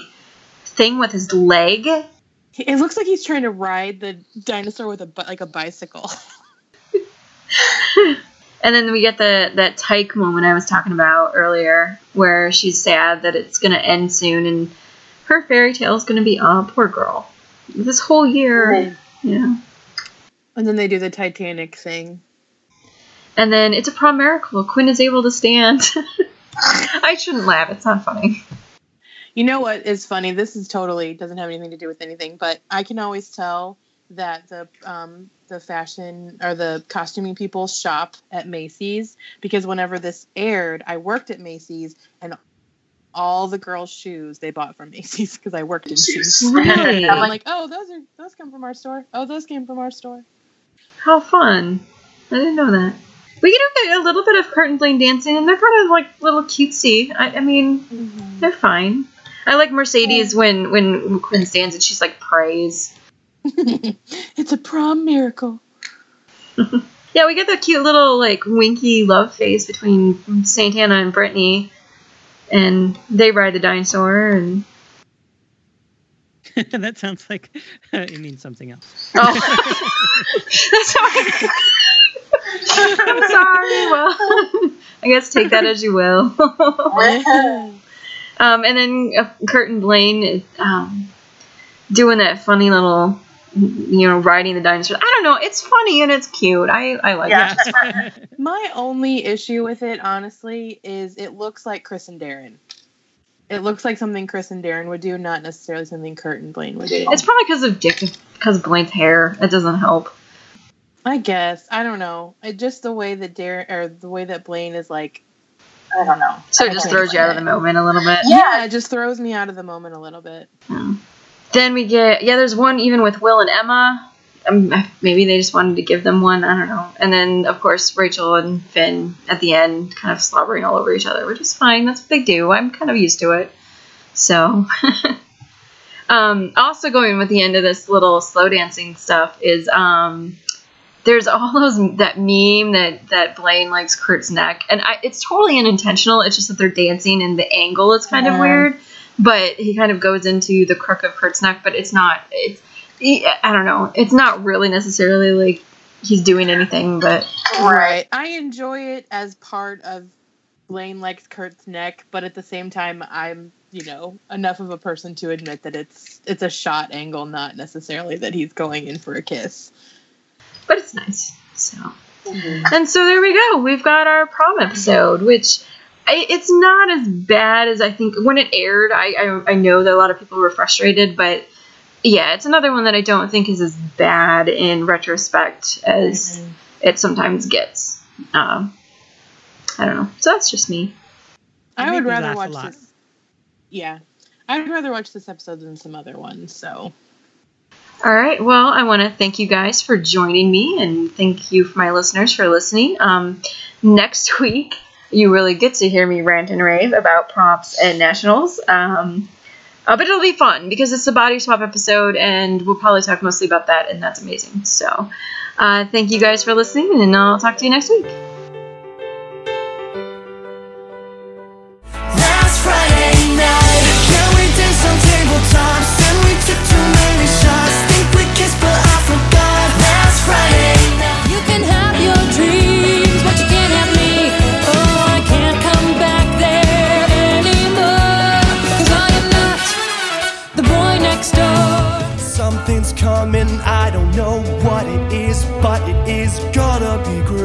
S2: thing with his leg.
S4: It looks like he's trying to ride the dinosaur with a like a bicycle.
S2: And then we get the that Tike moment I was talking about earlier, where she's sad that it's gonna end soon, and her fairy tale is gonna be oh poor girl. This whole year, yeah.
S4: And then they do the Titanic thing.
S2: And then it's a prom miracle. Quinn is able to stand. I shouldn't laugh. It's not funny.
S4: You know what is funny? This is totally doesn't have anything to do with anything, but I can always tell that the um, the fashion or the costuming people shop at Macy's because whenever this aired, I worked at Macy's and all the girls' shoes they bought from Macy's because I worked in shoes.
S2: Really?
S4: I'm like, oh, those are those come from our store. Oh, those came from our store.
S2: How fun! I didn't know that. We get a, little bit of Kurt and Blaine dancing, and they're kind of like little cutesy. I, I mean, mm-hmm. they're fine. I like Mercedes when when Quinn stands and she's like praise.
S4: it's a prom miracle.
S2: Yeah, we get the cute little like winky love face between Santana and Brittany, and they ride the dinosaur and
S3: that sounds like it means something else.
S2: oh, that's why. I'm sorry. Well, I guess take that as you will. Um, and then uh, Kurt and Blaine um, doing that funny little, you know, riding the dinosaur. I don't know. It's funny and it's cute. I, I like
S6: Yeah.
S2: it.
S4: My only issue with it, honestly, is it looks like Chris and Darren. It looks like something Chris and Darren would do, not necessarily something Kurt and Blaine would do.
S2: It's probably because of Dick, because Blaine's hair. It doesn't help.
S4: I guess I don't know. It just the way that Darren or the way that Blaine is like,
S6: I don't know.
S2: So it just throws you out of the moment a little bit.
S4: yeah, it just throws me out of the moment a little bit.
S2: Yeah. Then we get yeah. There's one even with Will and Emma. Um, maybe they just wanted to give them one. I don't know. And then of course Rachel and Finn at the end, kind of slobbering all over each other, which is fine. That's what they do. I'm kind of used to it. So. um, also going with the end of this little slow dancing stuff is um, there's all those that meme that that Blaine likes Kurt's neck, and I, it's totally unintentional. It's just that they're dancing and the angle is kind of weird. But he kind of goes into the crook of Kurt's neck, but it's not. It's he, I don't know. It's not really necessarily like he's doing anything, but
S6: Right.
S4: I enjoy it as part of Blaine likes Kurt's neck, but at the same time, I'm you know enough of a person to admit that it's it's a shot angle, not necessarily that he's going in for a kiss.
S2: but it's nice. So mm-hmm. and so there we go. We've got our prom episode, which I, it's not as bad as I think when it aired. I, I I know that a lot of people were frustrated, but yeah, it's another one that I don't think is as bad in retrospect as it sometimes gets. Um, I don't know. So that's just me.
S4: I
S3: made
S4: would rather watch
S3: lot.
S4: this. Yeah, I would rather watch this episode than some other ones. So
S2: All right. Well, I want to thank you guys for joining me, and thank you for my listeners for listening. Um, next week, you really get to hear me rant and rave about props and nationals. Um, uh, but it'll be fun because it's a body swap episode, and we'll probably talk mostly about that, and that's amazing. So, uh, thank you guys for listening, and I'll talk to you next week.
S1: know what it is,
S6: but it is gonna be great.